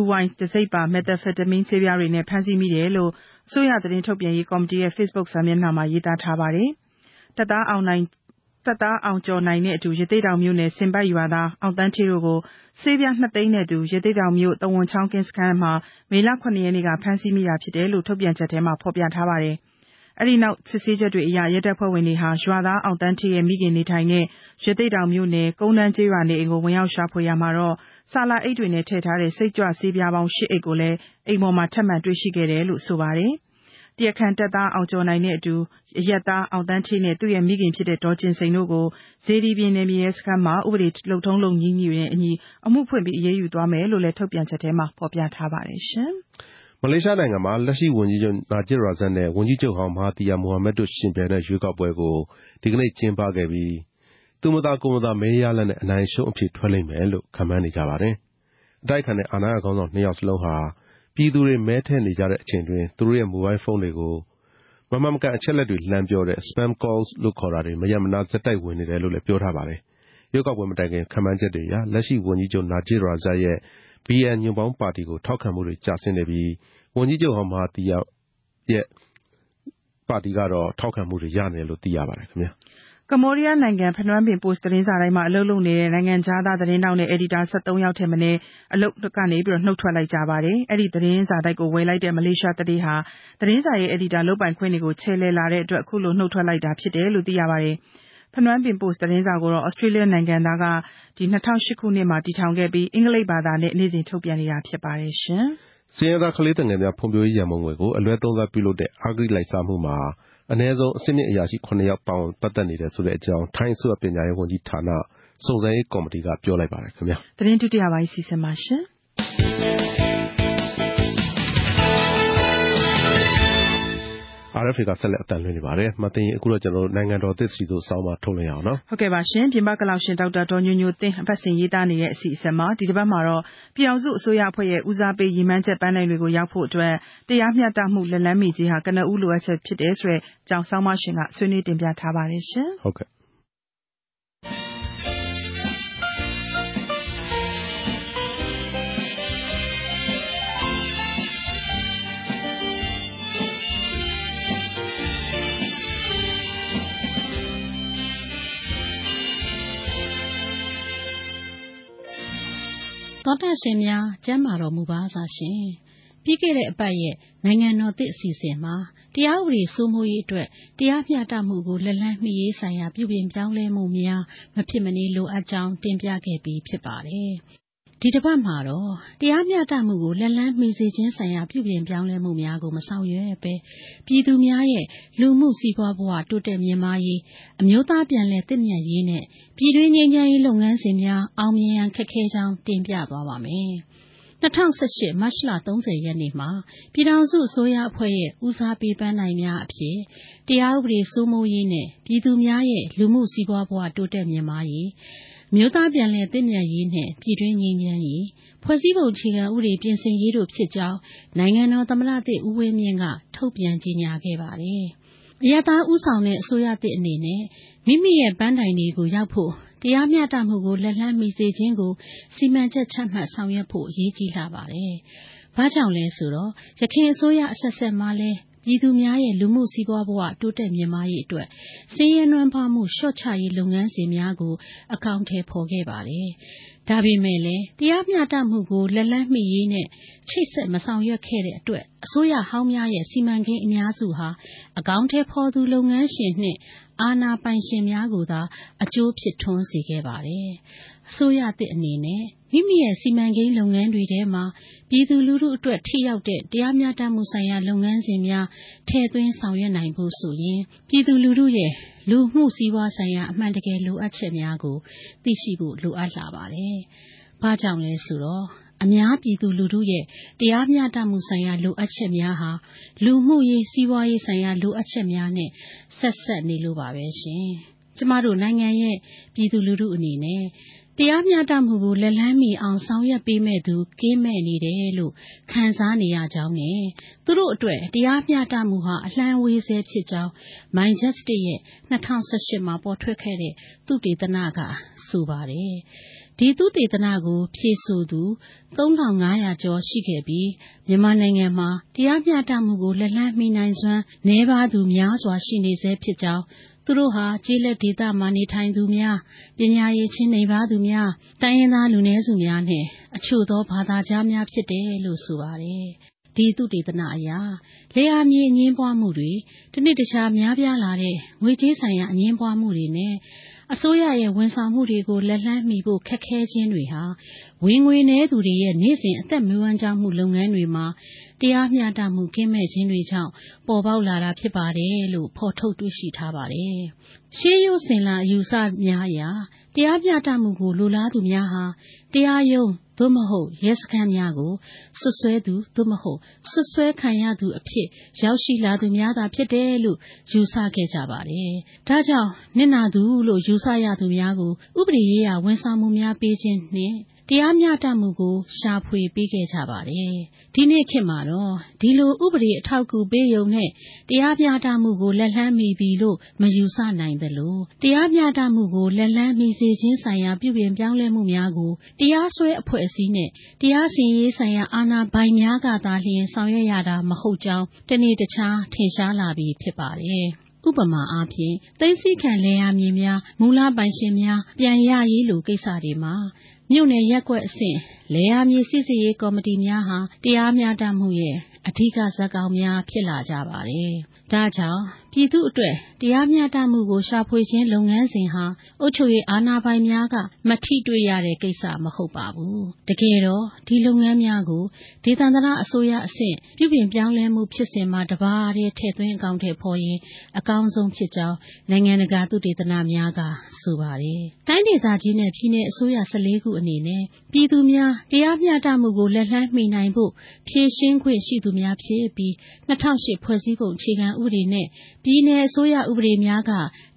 WY တံဆိပ်ပါမက်သာဖက်တမင်းဆေးပြားတွေနဲ့ ဖမ်းဆီးမိတယ်လို့ အစိုးရသတင်းထုတ်ပြန်ရေးကော်မတီရဲ့ ဖေ့စ်ဘုတ်စာမျက်နှာမှာ ရေးသားထားပါတယ်။တပ်သားအောင်ကျော်နိုင်နဲ့အတူ ရသေ့တောင်မြို့နယ် ဆင်ပတ်ရွာသား အောင်သန်းဌေးတို့ကို ဆေးပြား၂သိန်းနဲ့အတူ ရသေ့တောင်မြို့ သဝဏ်ချောင်း ကင်းစခန်းမှာ မေလ ၇ ရက်နေ့က ဖမ်းဆီးမိတာဖြစ်တယ်လို့ ထုတ်ပြန်ချက်ထဲမှာ ဖော်ပြထားပါတယ်။ အဲဒီနောက် စစ်ဆေးချက်တွေအရ ရဲတပ်ဖွဲ့ဝင်တွေဟာ ရွာသား အောင်သန်းဌေးရဲ့ မိခင်နေထိုင်တဲ့ ရသေ့တောင်မြို့နယ် ကုန်းတန်းကျေးရွာနေအိမ်ကို ဝင်ရောက်ရှာဖွေရာမှာတော့ ဆာလာအိတ်တွေနဲ့ ထည့်ထားတဲ့ စိတ်ကြွဆေးပြားပေါင်း ၈ အိတ်ကိုလည်း အိမ်ပေါ်မှာ ထပ်မံတွေ့ရှိခဲ့တယ်လို့ ဆိုပါတယ်။တရားခံတပ်သား အောင်ကျော်နိုင်နဲ့အတူ အရပ်သား အောင်သန်းဌေးနဲ့ သူ့ရဲ့မိခင်ဖြစ်တဲ့ ဒေါ်ကျင်စိန်တို့ကို စေတီပြင် နယ်မြေရဲစခန်းမှာ ဥပဒေလုပ်ထုံးလုပ်နည်းတွေနဲ့အညီ အမှုဖွင့်ပြီး အရေးယူသွားမယ်လို့လည်း ထုတ်ပြန်ချက်ထဲမှာ ဖော်ပြထားပါတယ်။ မလေးရှားနိုင်ငံမှာ လက်ရှိဝန်ကြီးချုပ် နာဂျစ်ရာဇတ်နဲ့ ဝန်ကြီးချုပ်ဟောင်း မဟာသီယာ မိုဟာမက်တို့ ယှဉ်ပြိုင်တဲ့ ရွေးကောက်ပွဲကို ဒီကနေ့ ကျင်းပခဲ့ပြီး သူမသာကိုယ်မသာ မဲရလဒ်နဲ့ အနိုင်အရှုံးအဖြေ ထွက်လိမ့်မယ်လို့ ခန့်မှန်းနေကြပါတယ်။အတိုက်အခံတဲ့ အာဏာရခေါင်းဆောင် နှစ်ယောက်စလုံးဟာ ပြည်သူတွေ မဲထည့်နေကြတဲ့အချိန်တွင်သူတို့ရဲ့ မိုဘိုင်းဖုန်းတွေကို မမှန်မကန် အချက်အလက်တွေ လှမ်းပြောတဲ့ Spam Calls လို့ခေါ်တာတွေ မရပ်မနား ဆက်တိုက်ဝင်နေတယ်လို့လည်း ပြောထားပါတယ်။ရွေးကောက်ပွဲမတိုင်ခင် ခန့်မှန်းချက်တွေအရ လက်ရှိဝန်ကြီးချုပ် နာဂျစ်ရာဇတ်ရဲ့ BN ညွန့်ပေါင်းပါတီကို ထောက်ခံမှုတွေ ကျဆင်းနေပြီး ဝန်ကြီးချုပ်ဟောင်း မဟာသီယာရဲ့ပါတီကတော့ ထောက်ခံမှုတွေ ရနေတယ်လို့ သိရပါတယ်ခင်ဗျာ။ကမ္ဘောဒီးယားနိုင်ငံ ဖနွမ်းပင်ပို့စ် သတင်းစာတိုက်မှာ အလုပ်လုပ်နေတဲ့ နိုင်ငံခြားသား သတင်းထောက်နဲ့ အယ်ဒီတာ ၁၃ ယောက်ထက်မနည်း အလုပ်ကနေနှုတ်ထွက်လိုက်ကြပါတယ်။အဲဒီသတင်းစာတိုက်ကို ဝယ်လိုက်တဲ့ မလေးရှားသူဌေးဟာ သတင်းစာရဲ့ အယ်ဒီတာ လုပ်ပိုင်ခွင့်တွေကိုချယ်လှယ်လာတဲ့အတွက် အခုလိုနှုတ်ထွက်လိုက်တာဖြစ်တယ်လို့ သိရပါတယ်။ ဖနွမ်းပင်ပို့စ် သတင်းစာကိုတော့ သြစတြေးလျနိုင်ငံသားက ၂၀၀၈ ခုနှစ်မှာ တည်ထောင်ခဲ့ပြီး အင်္ဂလိပ်ဘာသာနဲ့ နေ့စဉ်ထုတ်ပြန်နေတာ ဖြစ်ပါတယ်။ဆင်းရဲသားကလေးသူငယ်များ ဖွံ့ဖြိုးရေးရန်ပုံငွေကို အလွဲသုံးစားပြုလုပ်တဲ့ အဂတိလိုက်စားမှုမှာ အနည်းဆုံး အဆင့်မြင့်အရာရှိ၇ယောက် ပါဝင်ပတ်သက်နေတယ်ဆိုတဲ့အကြောင်း ထိုင်းအစိုးရပညာရေးဝန်ကြီးဌာန စုံစမ်းရေးကော်မတီက ပြောလိုက်ပါတယ်ခင်ဗျာ။သတင်းဒုတိယပိုင်းအစီအစဉ်ပါရှင်။ RFA က ဆက်လက်အသံလွှင့်နေပါတယ်။မသိရင်အခုတော့ ကျနော်တို့ နိုင်ငံတော်သစ်စီဆိုဆောင်းပါးထုတ်လွှင့်ရအောင်နော်။ဟုတ်ကဲ့ပါရှင်။ပြင်ပကလောက်ရှင် ဒေါက်တာဒေါ်ညိုညိုသင်း အပတ်စဉ်ရေးသားနေတဲ့ အစီအစဉ်မှာ ဒီတပတ်မှာတော့ ပြည်ထောင်စုအစိုးရအဖွဲ့ရဲ့ ဦးစားပေး ရည်မှန်းချက်ပန်းတိုင်တွေကို ရောက်ဖို့အတွက် တရားမျှတမှု လက်လှမ်းမီခြင်းဟာ ကနဦးလိုအပ်ချက်ဖြစ်တယ်ဆိုတဲ့ အကြောင်း ဆောင်းပါးရှင်က ဆွေးနွေးတင်ပြထားပါတယ်ရှင်။ဟုတ်ကဲ့ သောတာရှင်များ ကျမ်းမာတော်မူပါစားရှင် ပြီးခဲ့တဲ့အပတ်ရဲ့ နိုင်ငံတော်သစ်အစီအစဉ်မှာ တရားဥပဒေစိုးမိုးရေးအတွက် တရားမျှတမှုကို လက်လန်းမီရေးဆိုင်ရာ ပြုပြင်ပြောင်းလဲမှုများ မဖြစ်မနေလိုအပ်ကြောင်း တင်ပြခဲ့ပြီးဖြစ်ပါတယ် ဒီတစ်ပတ်မှာတော့ တရားမျှတမှုကို လက်လန်းမီစေခြင်းဆိုင်ရာ ပြုပြင်ပြောင်းလဲမှုများကို မဆောင်ရွက်ပဲပြည်သူများရဲ့ လူမှုစီးပွားဘဝ တိုးတက်မြင့်မားရေး အမျိုးသားပြန်လည်သင့်မြတ်ရေးနဲ့ ပြည်တွင်းငြိမ်းချမ်းရေးလုပ်ငန်းစဉ်များ အောင်မြင်ရန်ခက်ခဲကြောင်း တင်ပြသွားပါမယ်။2018မတ်လ30ရက်နေ့မှာ ပြည်ထောင်စုအစိုးရအဖွဲ့ရဲ့ ဦးစားပေးပန်းနိုင်များအဖြစ် တရားဥပဒေစိုးမိုးရေးနဲ့ ပြည်သူများရဲ့ လူမှုစီးပွားဘဝ တိုးတက်မြင့်မားရေး မြို့သားပြန်လည်တည်မြဲရေးနဲ့ပြည်တွင်းငြိမ်းချမ်းရေး ဖွဲ့စည်းပုံအခြေခံဥပဒေ ပြင်ဆင်ရေးတို့ဖြစ်ကြောင်း နိုင်ငံတော်သမ္မတသစ် ဦးဝင်းမြင့်က ထုတ်ပြန်ကြေညာခဲ့ပါတယ်။အရသာဥဆောင်တဲ့ အစိုးရသစ်အနေနဲ့ မိမိရဲ့ ပန်းတိုင်တွေကိုရောက်ဖို့ တရားမျှတမှုကို လက်လှမ်းမီစေခြင်းကို စီမံချက်ချမှတ် ဆောင်ရွက်ဖို့ အရေးကြီးလာပါတယ်။ဘာကြောင့်လဲဆိုတော့ရခိုင်အစိုးရအဆက်ဆက်မှလည်း ပြည်သူများရဲ့ လူမှုစီးပွားဘဝ တိုးတက်မြင့်မားရေးအတွက်စည်ရဲနွမ်းပါမှု လျှော့ချရေး လုပ်ငန်းစဉ်များကို အကောင့်ထဲပေါ်ခဲ့ပါတယ်။ဒါပေမဲ့လည်း တရားမျှတမှုကို လက်လန်းမိရေးနဲ့ ချိတ်ဆက် မဆောင်ရွက်ခဲ့တဲ့အတွက် အစိုးရဟောင်းများရဲ့ စီမံကိန်းအများစုဟာ အကောင့်ထဲပေါ်သူ လုပ်ငန်းရှင်နှင့် အာဏာပိုင်ရှင်များကိုသာ အကျိုးဖြစ်ထွန်းစေခဲ့ပါတယ်။အစိုးရသစ်အနေနဲ့ မိမိရဲ့ စီမံကိန်းလုပ်ငန်းတွေထဲမှာ ပြည်သူလူထုအတွက် ထိရောက်တဲ့ တရားမျှတမှုဆိုင်ရာ လုပ်ငန်းစဉ်များ ထည့်သွင်းဆောင်ရွက်နိုင်ဖို့ဆိုရင် ပြည်သူလူထုရဲ့ လူမှုစီးပွားဆိုင်ရာ အမှန်တကယ် လိုအပ်ချက်များကို သိရှိဖို့ လိုအပ်လာပါတယ်။ဘာကြောင့်လဲဆိုတော့ အများပြည်သူလူထုရဲ့ တရားမျှတမှုဆိုင်ရာ လိုအပ်ချက်များဟာ လူမှုရေး စီးပွားရေးဆိုင်ရာ လိုအပ်ချက်များနဲ့ ဆက်ဆက်နေလို့ပါပဲရှင်။ကျမတို့နိုင်ငံရဲ့ ပြည်သူလူထုအနေနဲ့ တရားမျှတမှုကို လက်လန်းမီအောင် ဆောင်ရွက်ပေးမဲ့သူ ကင်းမဲ့နေတယ်လို့ ခံစားနေရကြောင်းနဲ့ သူတို့အတွက် တရားမျှတမှုဟာ အလှမ်းဝေးဆဲဖြစ်ကြောင်း My Justice ရဲ့2018မှာ ပေါ်ထွက်ခဲ့တဲ့ သုတေသနက ဆိုပါတယ်။ဒီသုတေသနကို ဖြည့်ဆို့သူ3500ကျော်ရှိခဲ့ပြီး မြန်မာနိုင်ငံမှာ တရားမျှတမှုကို လက်လန်းမီနိုင်စွမ်းနှဲပါသူများစွာ ရှိနေဆဲဖြစ်ကြောင်း သူတို့ဟာ ကျေးလက်ဒေသမှာ နေထိုင်သူများ ပညာရေးချင်းနေပါသူများ တိုင်းရင်းသား လူနည်းစုများနဲ့အချို့သော ဘာသာကြားများ ဖြစ်တယ်လို့ ဆိုပါတယ် ဒီသုတေသနအရလေယာမြေအငင်းပွားမှုတွေတနေ့တခြား များပြားလာတဲ့ ငွေကြေးဆိုင်ရာ အငင်းပွားမှုတွေနဲ့ အစိုးရရဲ့ဝန်ဆောင်မှုတွေကို လက်လှမ်းမီဖို့ ခက်ခဲခြင်းတွေဟာ ဝင်ငွေနည်းသူတွေရဲ့ နေ့စဉ် အသက်မွေးဝမ်းကြောင်းမှု လုပ်ငန်းတွေမှာ တရားမျှတမှု ကင်းမဲ့ခြင်းတွေကြောင့် ပေါ်ပေါက်လာတာ ဖြစ်ပါတယ်လို့ ဖော်ထုတ်တွေ့ရှိထားပါတယ်။ရှေးရိုးစင်လာ အယူဆများအရ တရားမျှတမှုကို လိုလားသူများဟာ တရားရုံး သို့မဟုတ် ရဲစခန်းများကိုဆွဆွဲသူ သို့မဟုတ်ဆွဆွဲခံရသူအဖြစ် ရောက်ရှိလာသူများသာ ဖြစ်တယ်လို့ ယူဆခဲ့ကြပါတယ်။ဒါကြောင့် နစ်နာသူလို့ ယူဆရသူများကို ဥပဒေရေးရာ ဝန်ဆောင်မှုများပေးခြင်းနှင့် တရားမျှတမှုကို ရှာဖွေပေးခဲ့ကြပါတယ်။ဒီနေ့ခေတ်မှာတော့ ဒီလို ဥပဒေအထောက်အကူပေးရုံနဲ့ တရားမျှတမှုကို လက်လှမ်းမီပြီလို့ မယူဆနိုင်သလို တရားမျှတမှုကို လက်လှမ်းမီစေခြင်းဆိုင်ရာ ပြုပြင်ပြောင်းလဲမှုများကို တရားစွဲအဖွဲ့အစည်းနဲ့ တရားစီရင်ရေးဆိုင်ရာ အာဏာပိုင်များကသာလျှင် ဆောင်ရွက်ရတာ မဟုတ်ကြောင်း တနေ့တခြား ထင်ရှားလာပြီ ဖြစ်ပါတယ်။ဥပမာအားဖြင့် သိသိခံ လယ်ယာမြေများ မူလပိုင်ရှင်များ ပြန်ရရေးလို ကိစ္စတွေမှာ မြို့နယ်ရက်ကွက်အဆင့် လယ်ယာမြေစစ်စစ်ရေးကော်မတီများဟာ တရားမျှတမှုရဲ့ အဓိကဇာတ်ကောင်များ ဖြစ်လာကြပါတယ်။ဒါကြောင့် ပြည်သူအတွက် တရားမျှတမှုကို ရှာဖွေခြင်းလုပ်ငန်းစဉ်ဟာ အုပ်ချုပ်ရေးအာဏာပိုင်များက မထိတွေ့ရတဲ့ကိစ္စ မဟုတ်ပါဘူး။တကယ်တော့ ဒီလုပ်ငန်းများကို ဒေသန္တရအစိုးရအဆင့် ပြုပြင်ပြောင်းလဲမှုဖြစ်စဉ်မှာ တပါးတည်း ထည့်သွင်းအကောင့်ထဲပေါ်ရင် အကောင်းဆုံးဖြစ်ကြောင်း နိုင်ငံတကာ သုတေသနများက ဆိုပါတယ်။တိုင်းဒေသကြီးနဲ့ ပြည်내အစိုးရ14ခုအနေနဲ့ ပြည်သူများ တရားမျှတမှုကို လက်လှမ်းမီနိုင်ဖို့ ဖြည့်ရှင်းခွင့်ရှိသူများဖြစ်ပြီး2008ဖွဲ့စည်းပုံအခြေခံဥပဒေနဲ့ ပြည်내အစိုးရဥပဒေများက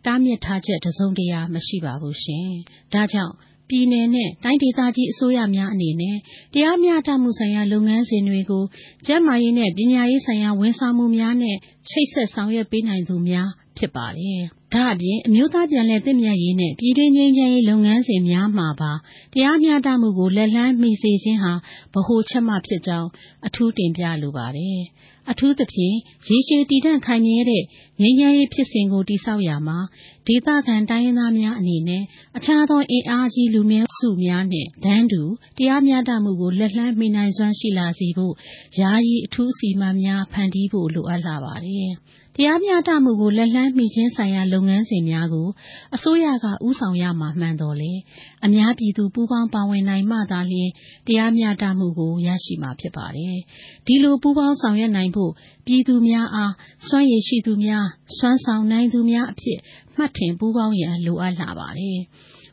တားမြစ်ထားချက် တစုံတရာ မရှိပါဘူးရှင်။ဒါကြောင့် ပြည်내နဲ့ တိုင်းဒေသကြီးအစိုးရများအနေနဲ့ တရားမျှတမှုဆိုင်ရာ လုပ်ငန်းစဉ်တွေကို ကျန်းမာရေးနဲ့ ပညာရေးဆိုင်ရာ ဝန်ဆောင်မှုများနဲ့ ချိတ်ဆက်ဆောင်ရွက်ပေးနိုင်သူများ ဖြစ်ပါတယ်။ဒါ့အပြင် အမျိုးသားပြန်လည်သင့်မြတ်ရေးနဲ့ ပြည်တွင်းငြိမ်းချမ်းရေးလုပ်ငန်းစဉ်များမှာပါ တရားမျှတမှုကို လက်လှမ်းမီစေခြင်းဟာ ဗဟိုချက်မဖြစ်ကြောင်း အထူးတင်ပြလိုပါတယ်။အထူးသဖြင့် ရေရှည်တည်တံ့ခိုင်မြဲတဲ့ ငြိမ်းချမ်းရေးဖြစ်စဉ်ကို တည်ဆောက်ရာမှာ ဒေသခံတိုင်းရင်းသားများအနေနဲ့ အခြားသော အင်အားကြီးလူမျိုးစုများနှင့်တန်းတူ တရားမျှတမှုကို လက်လှမ်းမီနိုင်စွမ်းရှိလာစေဖို့ ယာယီအထူးအစီအမံများ ဖန်တီးဖို့ လိုအပ်လှပါတယ်။ တရားမျှတမှုကို လက်လှမ်းမီခြင်းဆိုင်ရာ လုပ်ငန်းစဉ်များကို အစိုးရက ဦးဆောင်ရမှာ မှန်သော်လည်း အများပြည်သူ ပူးပေါင်းပါဝင်နိုင်မှသာလျှင် တရားမျှတမှုကို ရရှိမှာ ဖြစ်ပါတယ်။ဒီလို ပူးပေါင်းဆောင်ရွက်နိုင်ဖို့ ပြည်သူများအား စွမ်းရည်ရှိသူများ၊စွမ်းဆောင်နိုင်သူများအဖြစ် မှတ်ထင်ပူးပေါင်းရန် လိုအပ်လှပါတယ်။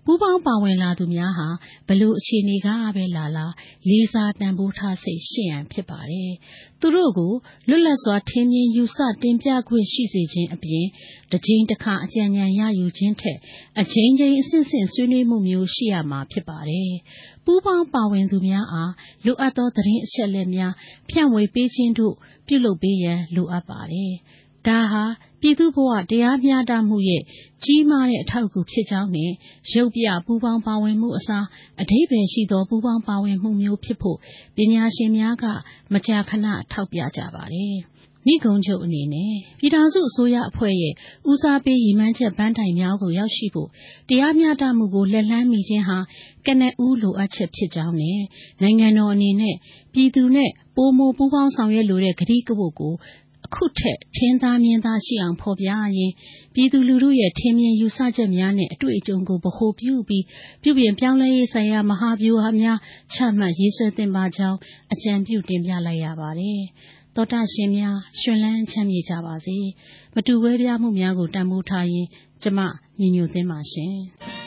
ပူးပေါင်းပါဝင်လာသူများဟာ ဘယ်လိုအခြေအနေကပဲလာလာ လေးစားတန်ဖိုးထားစိတ်ရှိရန်ဖြစ်ပါတယ်။သူတို့ကို လွတ်လပ်စွာ ထင်မြင်ယူဆတင်ပြခွင့်ရှိစေခြင်းအပြင် တကြိမ်တခါ အကြံဉာဏ်ရယူခြင်းထက် အကြိမ်ကြိမ်အဆင့်ဆင့် ဆွေးနွေးမှုမျိုး ရှိရမှာဖြစ်ပါတယ်။ပူးပေါင်းပါဝင်သူများအား လိုအပ်သော သတင်းအချက်အလက်များ ဖြန့်ဝေပေးခြင်းတို့ ပြုလုပ်ပေးရန် လိုအပ်ပါတယ်။ဒါဟာ ပြည်သူ့ဘဝ တရားမျှတမှုရဲ့ ကြီးမားတဲ့ အထောက်အကူဖြစ်ကြောင်းနဲ့ ရုပ်ပြပူးပေါင်းပါဝင်မှုအစား အဓိပ္ပာယ်ရှိသော ပူးပေါင်းပါဝင်မှုမျိုးဖြစ်ဖို့ ပညာရှင်များက မကြာခဏ ထောက်ပြကြပါတယ်။နိဂုံးချုပ်အနေနဲ့ ပြည်ထောင်စုအစိုးရအဖွဲ့ရဲ့ ဦးစားပေး ရည်မှန်းချက်ပန်းတိုင်များကို ရောက်ရှိဖို့ တရားမျှတမှုကို လက်လှမ်းမီခြင်းဟာ ကနဦးလိုအပ်ချက်ဖြစ်ကြောင်းနဲ့ နိုင်ငံတော်အနေနဲ့ ပြည်သူနဲ့ ပိုမိုပူးပေါင်းဆောင်ရွက်လိုတဲ့ ကတိကဝတ်ကို အခုထက် ထင်သာမြင်သာရှိအောင် ဖော်ပြရင်း ပြည်သူလူထုရဲ့ ထင်မြင်ယူဆချက်များနဲ့ အတွေ့အကြုံကို ဗဟိုပြုပြီး ပြုပြင်ပြောင်းလဲရေးဆိုင်ရာ မဟာဗျူဟာများ ချမှတ်ရေးဆွဲသင့်ပါကြောင်း အကြံပြုတင်ပြလိုက်ရပါတယ်။သောတာရှင်များရှင်လန်းချမ်းမြေ့ကြပါစေ။မတူကွဲပြားမှုများကို တန်ဖိုးထားရင်ကျမညီညွတ်သင်းပါရှင်။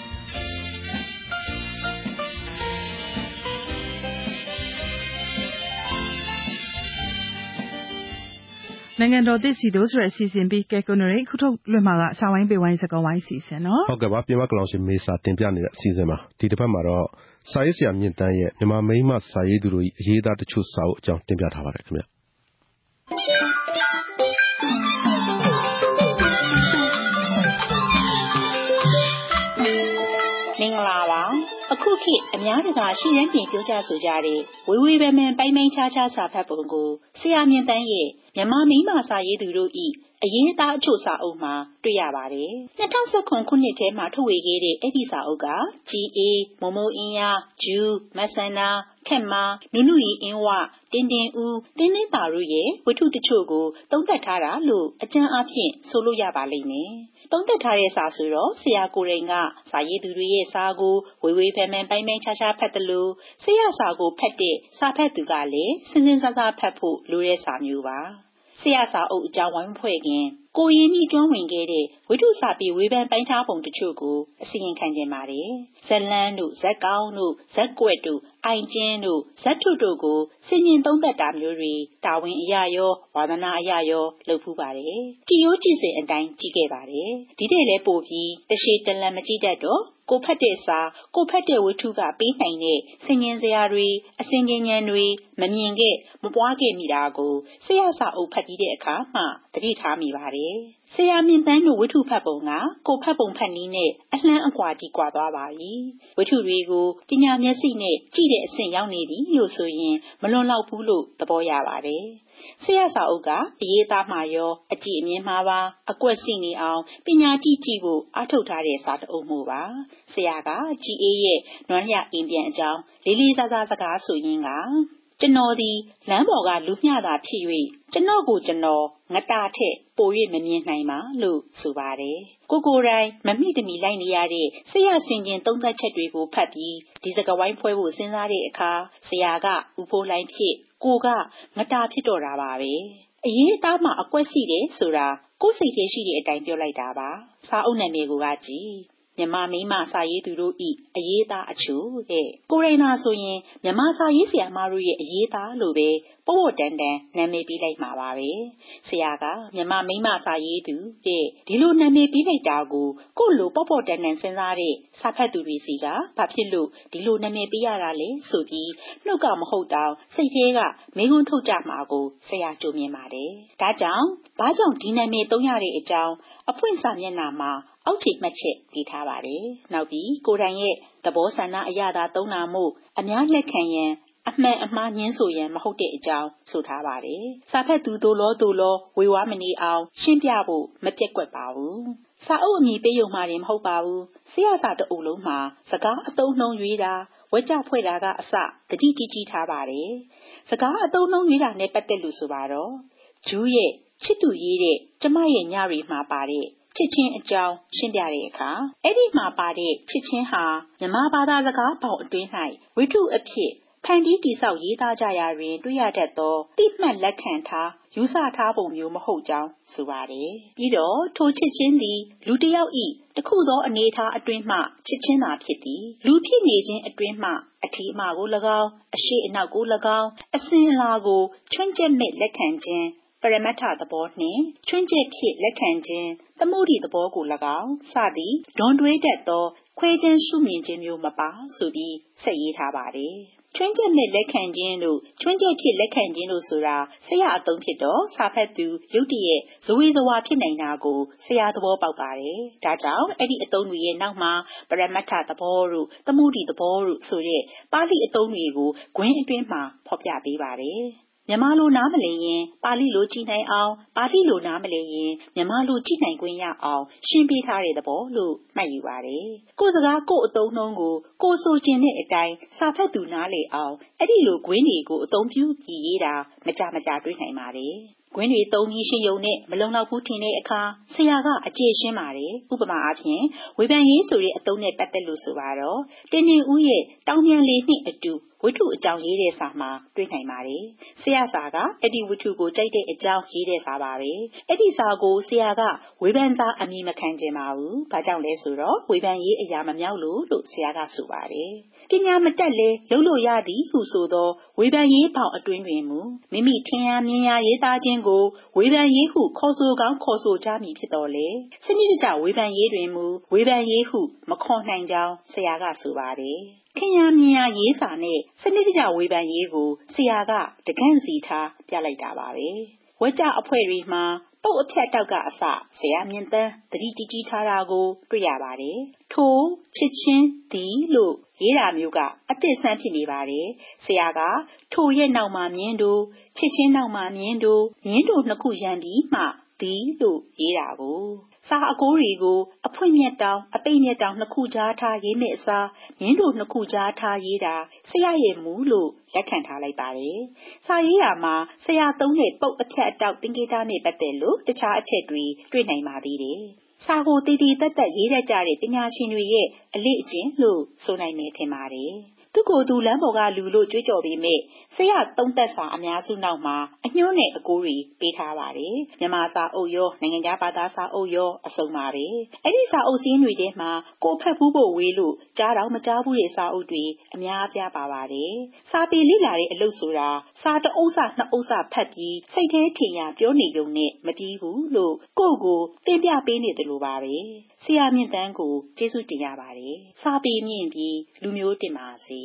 နိုင်ငံတော်သစ်စီတို့ဆိုတဲ့ အစီအစဉ်ပြီးကဲကွန်နရိခုထုတ်လွှင့်မှာက စာဝိုင်းပေဝိုင်းစကားဝိုင်းစီစဉ်နော် ဟုတ်ကဲ့ပါ ပြင်မကလောင်ရှင်မေစာ တင်ပြနေတဲ့ အစီအစဉ်မှာဒီတစ်ပတ်မှာတော့ စာရေးဆရာမြင့်တန်းရဲ့ မြန်မာမိန်းမစာရေးသူတို့၏အရေးသားတချို့စာအုပ်အကြောင်း တင်ပြထားပါတယ်ခင်ဗျ အခုခေတ် အများတကာ ရှိရန်ပြင် ပြောကြဆိုကြတဲ့ ဝေဝေပဲမန် ပိုင်ပိုင်ခြားခြား စာဖတ်ပုံကို ဆရာမြင့်တန်းရဲ့ မြန်မာမိမစာရေးသူတို့ဤအရေးသား အချို့စာအုပ်မှာ တွေ့ရပါတယ်။2019ခုနှစ်ထဲမှာ ထုတ်ဝေခဲ့တဲ့ အဲ့ဒီစာအုပ်က GA မမိုးအင်းရဂျူး မဆန္နာခက်မာ နုနုရီအင်းဝ တင်းတင်းဦးတင်းတင်းပါတို့ရဲ့ ဝတ္ထုတချို့ကို သုံးသပ်ထားတာလို့ အကျဉ်းအားဖြင့် ဆိုလို့ရပါလိမ့်မယ်။ သုံးသက်ထားတဲ့ စာဆိုတော့ ဆရာကိုယ်တိုင်က စာရေးသူတွေရဲ့စာကို ဝေဝေဖန်ဖန် ပိုင်းပိုင်းခြားခြားဖတ်တယ်လို့ဆရာစာကိုဖတ်တဲ့ စာဖတ်သူကလည်း စဉ်စဉ်စားစားဖတ်ဖို့ လိုတဲ့စာမျိုးပါ ဆရာစာအုပ်အကြောင်း ဝိုင်းဖွဲ့ခင် ကိုရင်ဤကျွမ်းဝင်ခဲ့တဲ့ ဝိတုစာပေ ဝေဖန်ပိုင်းခြားပုံတချို့ကို အစီရင်ခံခြင်းပါတယ်ဇလန်းတို့ဇက်ကောင်းတို့ဇက်ကွက်တို့ အိုင်ကျင်းတို့ဇက်ထုတို့ကိုစင်ញင်သုံးသက်တာမျိုးတွေ တာဝန်အရာရော ဝါသနာအရာရော လုပ်ဖူးပါတယ် ကြည်ရိုးကြည်စင်အတိုင်း ကြည့်ခဲ့ပါတယ် ဒီတဲ့လဲပို့ပြီး တရှိတလန်မကြည့်တတ်တော့ ကိုဖတ်တဲ့စာ ကိုဖတ်တဲ့ ဝတ္ထုက ပေးနိုင်တဲ့စင်ញင်စရာတွေအစင်ញဉဏ်တွေ မမြင်ခဲ့ မပွားခဲ့မိတာကို ဆရာစာအုပ် ဖတ်ပြီးတဲ့အခါမှ သတိထားမိပါတယ် ဆရာမြင့်တန်းတို့ ဝတ္ထုဖတ်ပုံက ကိုဖတ်ပုံဖတ်နည်းနဲ့ အလှမ်းအကွာကြီး ကွာသွားပါပြီ ဝတ္ထုတွေကို ပညာမျက်စိနဲ့ ကြည့်တဲ့အဆင့် ရောက်နေပြီလို့ဆိုရင် မလွန်လောက်ဘူးလို့ သဘောရပါတယ် ဆရာစာအုပ်က အရေးသားမှရော အကြည့်အမြင်မှာပါ အကွက်စီနေအောင် ပညာကြည့်ကြည့်ဖို့ အားထုတ်ထားတဲ့ စာတအုပ်မှုပါ ဆရာက ကြည်အေးရဲ့ နွမ်းရအင်ပြန်အကြောင်း လေးလေးစားစားစကားဆိုရင်းက ကျွန်တော်သည် လမ်းပေါ်က လူမျှတာဖြစ်၍ကျွန်တော်ကိုကျွန်တော်ငတာထက် ပို၍မမြင်နိုင်ပါ လို့ ဆိုပါတယ်။ကိုကိုယ်တိုင် မမိတမီလိုက်နေရတဲ့ ဆရာဆင်ကျင်သုံးသပ်ချက်တွေကို ဖတ်ပြီး ဒီစကားဝိုင်းဖွဲဖို့ စဉ်းစားတဲ့အခါ ဆရာကဥဖိုးလိုင်းဖြစ် ကိုကငတာဖြစ်တော့တာပါပဲ။အရေးသားမှအကွက်ရှိတယ်ဆိုတာ ကိုယ်စိတ်ထဲရှိတဲ့အတိုင်း ပြောလိုက်တာပါ။စာအုပ်နာမည်ကကြည် မြန်မာမိန်းမ စာရေးသူတို့၏အရေးအသားအချို့တဲ့ ကိုရိုနာဆိုရင် မြန်မာစာရေးဆရာမတို့ရဲ့ အရေးသားလို့ပဲပို့ပို့တန်တန် နာမည်ပေးလိုက်မှာပါပဲ ဆရာက မြန်မာမိန်းမ စာရေးသူတဲ့ ဒီလိုနာမည်ပေးလိုက်တာကို ကိုလို ပေါ့ပေါ့တန်တန် စဉ်းစားတဲ့ စာဖတ်သူတွေစီက ဘာဖြစ်လို့ ဒီလိုနာမည်ပေးရတာလဲဆိုပြီး နှုတ်ကမဟုတ်တောင် စိတ်ထဲက မေးခွန်းထုတ်ကြမှာကို ဆရာကြိုမြင်ပါတယ် ဒါကြောင့် ဘာကြောင့် ဒီနာမည်သုံးရတဲ့အကြောင်း အဖွင့်စာမျက်နှာမှာ အောက်ခြေမှတ်ချက် ပေးထားပါတယ်။နောက်ပြီး ကိုယ်တိုင်ရဲ့ သဘောဆန္ဒအရသာ သုံးတာမို့ အများလက်ခံရန် အမှန်အမှားညင်းဆိုရန် မဟုတ်တဲ့အကြောင်း ဆိုထားပါတယ်။စာဖတ်သူတို့လောတို့လော ဝေဝါမနေအောင် ရှင်းပြဖို့ မပြက်ကွက်ပါဘူး။စာအုပ်အမည်ပေးရုံမှရင် မဟုတ်ပါဘူး။ဆရာစာတအုပ်လုံးမှာ စကားအသုံးနှုန်းရွေးတာ ဝကြဖွဲ့တာကအစတတိကြီးကြီးထားပါတယ်။စကားအသုံးနှုန်း ရွေးတာနဲ့ ပတ်သက်လို့ ဆိုပါတော့ ဂျူးရဲ့ ချစ်သူရေးတဲ့ ကျမရဲ့ညတွေမှာပါတဲ့ ချစ်ချင်း အကြောင်း ရှင်းပြတဲ့အခါ အဲ့ဒီမှာပါတဲ့ ချစ်ချင်း ဟာ မြမဘာသာစကားပေါက်အတွင်း၌ဝိထုအဖြစ် ဖန်တီးတိဆောက်ရေးသားကြရာတွင် တွေ့ရတတ်သောတိမှတ်လက်ခံထား ယူဆထားပုံမျိုး မဟုတ်ကြောင်း ဆိုပါတယ်။ပြီးတော့ ထိုချစ်ချင်းသည် လူတစ်ယောက်ဤတခုသောအနေထားအတွင်းမှ ချစ်ချင်းသာဖြစ်သည် လူဖြစ်နေခြင်းအတွင်းမှ အထီးအမကို၎င်း အရှိအနောက်ကို၎င်း အစင်အလာကိုချွင်းချက်မဲ့လက်ခံခြင်း ပရမတ္ထသဘောနှင့်ချွင်းချက်ဖြစ်လက်ခံခြင်း သမုဒိသဘောကို၎င်း စသည်ဒွန်တွေးတတ်သော ခွဲခြင်းရှုမြင်ခြင်းမျိုးမပါ ဆိုပြီး ဆက်ရေးထားပါတယ်ချွင်းချက်နဲ့လက်ခံခြင်းတို့ချွင်းချက်ဖြစ်လက်ခံခြင်းတို့ဆိုတာ ဆရာအသုံးဖြစ်တော့ စာဖတ်သူ ရုတ်တရက် ဇဝေဇဝါ ဖြစ်နိုင်တာကို ဆရာ သဘောပေါက်ပါတယ်။ဒါကြောင့် အဲ့ဒီအသုံးတွေရဲ့နောက်မှာ ပရမတ္ထသဘောတို့ သမုဒိသဘောတို့ဆိုတဲ့ ပါဠိအသုံးတွေကိုဂွင်းအတွင်းမှာ ဖော်ပြပေးပါတယ်။ မြန်မာလို နားမလည်ရင် ပါဠိလို ကြည်နိုင်အောင် ပါဠိလို နားမလည်ရင် မြန်မာလို ကြည်နိုင်ခွင့်ရအောင် ရှင်းပြထားတဲ့သဘောလို့ မှတ်ယူပါတယ်။ကိုယ်စကား ကိုယ်အသုံးနှုန်းကို ကိုယ်ဆိုခြင်းတဲ့အတိုင်း စာဖတ်သူ နားလည်အောင် အဲ့ဒီလိုဂွင်းတွေကို အသုံးပြုကြည်ရေးတာ မကြမကြတွေ့နိုင်ပါတယ်။ကွင်းတွေသုံးပြီး ရှင်းယုံနဲ့ မလုံလောက်ဘူး ထင်တဲ့အခါ ဆရာက အကျေရှင်းပါတယ် ဥပမာအားဖြင့် ဝေဖန်ရေးဆိုတဲ့ အသုံးနဲ့ ပတ်သက်လို့ ဆိုပါတော့ တင်းနေဦးရဲ့ တောင်ပြန်လေးနှစ်အတူ ဝိထုအကြောင်းရေးတဲ့စာမှာ တွေ့နိုင်ပါတယ်။ဆရာစာက အဲ့ဒီဝိထုကို ကြိုက်တဲ့အကြောင်း ရေးတဲ့စာပါပဲ။အဲ့ဒီစာကို ဆရာက ဝေဖန်စာ အမည်မခံကျင်ပါဘူး။ဘာကြောင့်လဲဆိုတော့ ဝေဖန်ရေးအရာ မမြောက်လို့လို့ ဆရာက ဆိုပါတယ်။ပညာမတတ်လဲလုံးလို့ရသည်ဟုဆိုသော ဝေဖန်ရေးပေါင်အတွင်းတွင်မူ မိမိထင်ရမြင်ရရေးသားခြင်းကို ဝေဖန်ရေးဟု ခေါ်ဆိုကောင်း ခေါ်ဆိုကြမည် ဖြစ်တော်လေစနစ်တကျ ဝေဖန်ရေးတွင်မူ ဝေဖန်ရေးဟု မခေါ်နိုင်ကြောင်း ဆရာက ဆိုပါတယ် ခင်ရမြင်ရရေးစာနဲ့ စနစ်တကျဝေဖန်ရေးကို ဆရာက တကန့်စီထား ပြလိုက်တာပါပဲဝကြအဖွဲ့တွေမှာ ပုတ်အဖြတ်တောက်ကအစ ဆရာမြင့်တန်းတတိတီကြီးထားတာကို တွေ့ရပါတယ် ထို ချစ်ချင်း သည် လို့ ရေးတာမျိုးက အသစ်ဆန်းဖြစ်နေပါတယ် ဆရာက ထိုရဲ့နောက်မှာ မြင်းတို့ချစ်ချင်းနောက်မှာ မြင်းတို့မြင်းတို့နှစ်ခုရံပြီးမှ သည် လို့ ရေးတာကို စာအကိုးတွေကို အဖွင့်မြက်တောင် အပိတ်မြက်တောင် နှစ်ခုကြားထားရေးမဲ့အစားမြင်းတို့နှစ်ခုကြားထားရေးတာ ဆရာရဲ့မူလို့ လက်ခံထားလိုက်ပါတယ်။စာရေးရာမှာ ဆရာသုံးတဲ့ ပုတ်အဖြတ်အတောက်တင်ကေတာနဲ့ ပတ်သက်လို့ တခြားအချက်တွေ တွေ့နိုင်ပါသေးတယ်။စာကိုတည်တည်တတ်တတ်ရေးတတ်ကြတဲ့ ပညာရှင်တွေရဲ့ အလေးအကျင့်လို့ ဆိုနိုင်မယ်ထင်ပါတယ်။ သူ့ကိုယ်သူ လမ်းပေါ်ကလူလို့ ကြွေးကြော်ပေမဲ့ဆရာသုံးသက်စာအများစုနောက်မှာ အညွှန်းနဲ့ အကိုးတွေ ပေးထားပါတယ်။မြန်မာစာအုပ်ရော နိုင်ငံခြားဘာသာစာအုပ်ရော အစုံပါပဲ။အဲ့ဒီစာအုပ်စည်းတွေထဲမှာ ကိုဖတ်ဘူးဖို့ဝေးလို့ ကြားတော့မကြားဘူးတဲ့ စာအုပ်တွေ အများအပြား ပါပါတယ်။စာပေလိလာတဲ့အလုပ်ဆိုတာ စာတအုပ်စာနှစ်အုပ်စာဖတ်ပြီး စိတ်ထဲထင်ရပြောနေုံနဲ့ မပြီးဘူးလို့ ကိုယ့်ကိုတင်ပြပေးနေတယ်လို့ပါပဲ။ဆရာမြင့်တန်းကို ကျေးဇူးတင်ရပါတယ်။စာပေမြင့်ပြီး လူမျိုးတင်ပါစေ။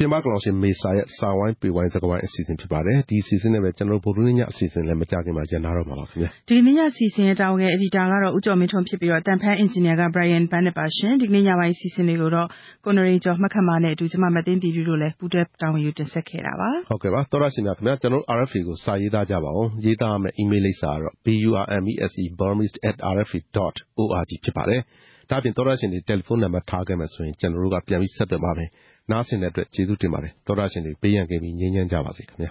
ပြင်ပကလောင်ရှင် မေစာရဲ့ စာဝိုင်းပေဝိုင်း စကားဝိုင်းအစီအစဉ် ဖြစ်ပါတယ်။ဒီအစီအစဉ်နဲ့ပဲ ကျွန်တော်ဗုဒ္ဓညအစီအစဉ်လည်း မကြခင်မှာကျန်တော့မှာပါခင်ဗျာ။ဒီနေ့ညအစီအစဉ်ရဲ့ တာဝန်ရဲ့အဒီတာကတော့ဦးကျော်မင်းထွန်းဖြစ်ပြီးတော့တန်ဖန်အင်ဂျင်နီယာက Brian Bennett ပါရှင်။ဒီနေ့ညပိုင်း အစီအစဉ်လေးကိုတော့ ကိုနရိန်ကျော်မှတ်ခတ်မှာနဲ့အတူ ကျွန်မမသိန်းတီတူတို့လည်း ပူးတွဲတာဝန်ယူ တင်ဆက်ခဲ့တာပါ။ဟုတ်ကဲ့ပါ။သောရရှင်များခင်ဗျာကျွန်တော် RFA ကို စာရေးသားကြပါဦး။ရေးသားမယ့် email လိပ်စာကတော့ burmese@rfa.org ဖြစ်ပါတယ်။ ဒါပြင်သောရရှင်တွေတယ်လီဖုန်းနံပါတ်ထားခဲ့မယ်ဆိုရင်ကျွန်တော်တို့ကပြန်ပြီးဆက်သွယ်ပါမယ်။နားဆင်တဲ့အတွက်ကျေးဇူးတင်ပါတယ်သောတာရှင်တွေဘေးရန်ကင်းပြီးငြိမ်းချမ်းကြပါစေခင်ဗျာ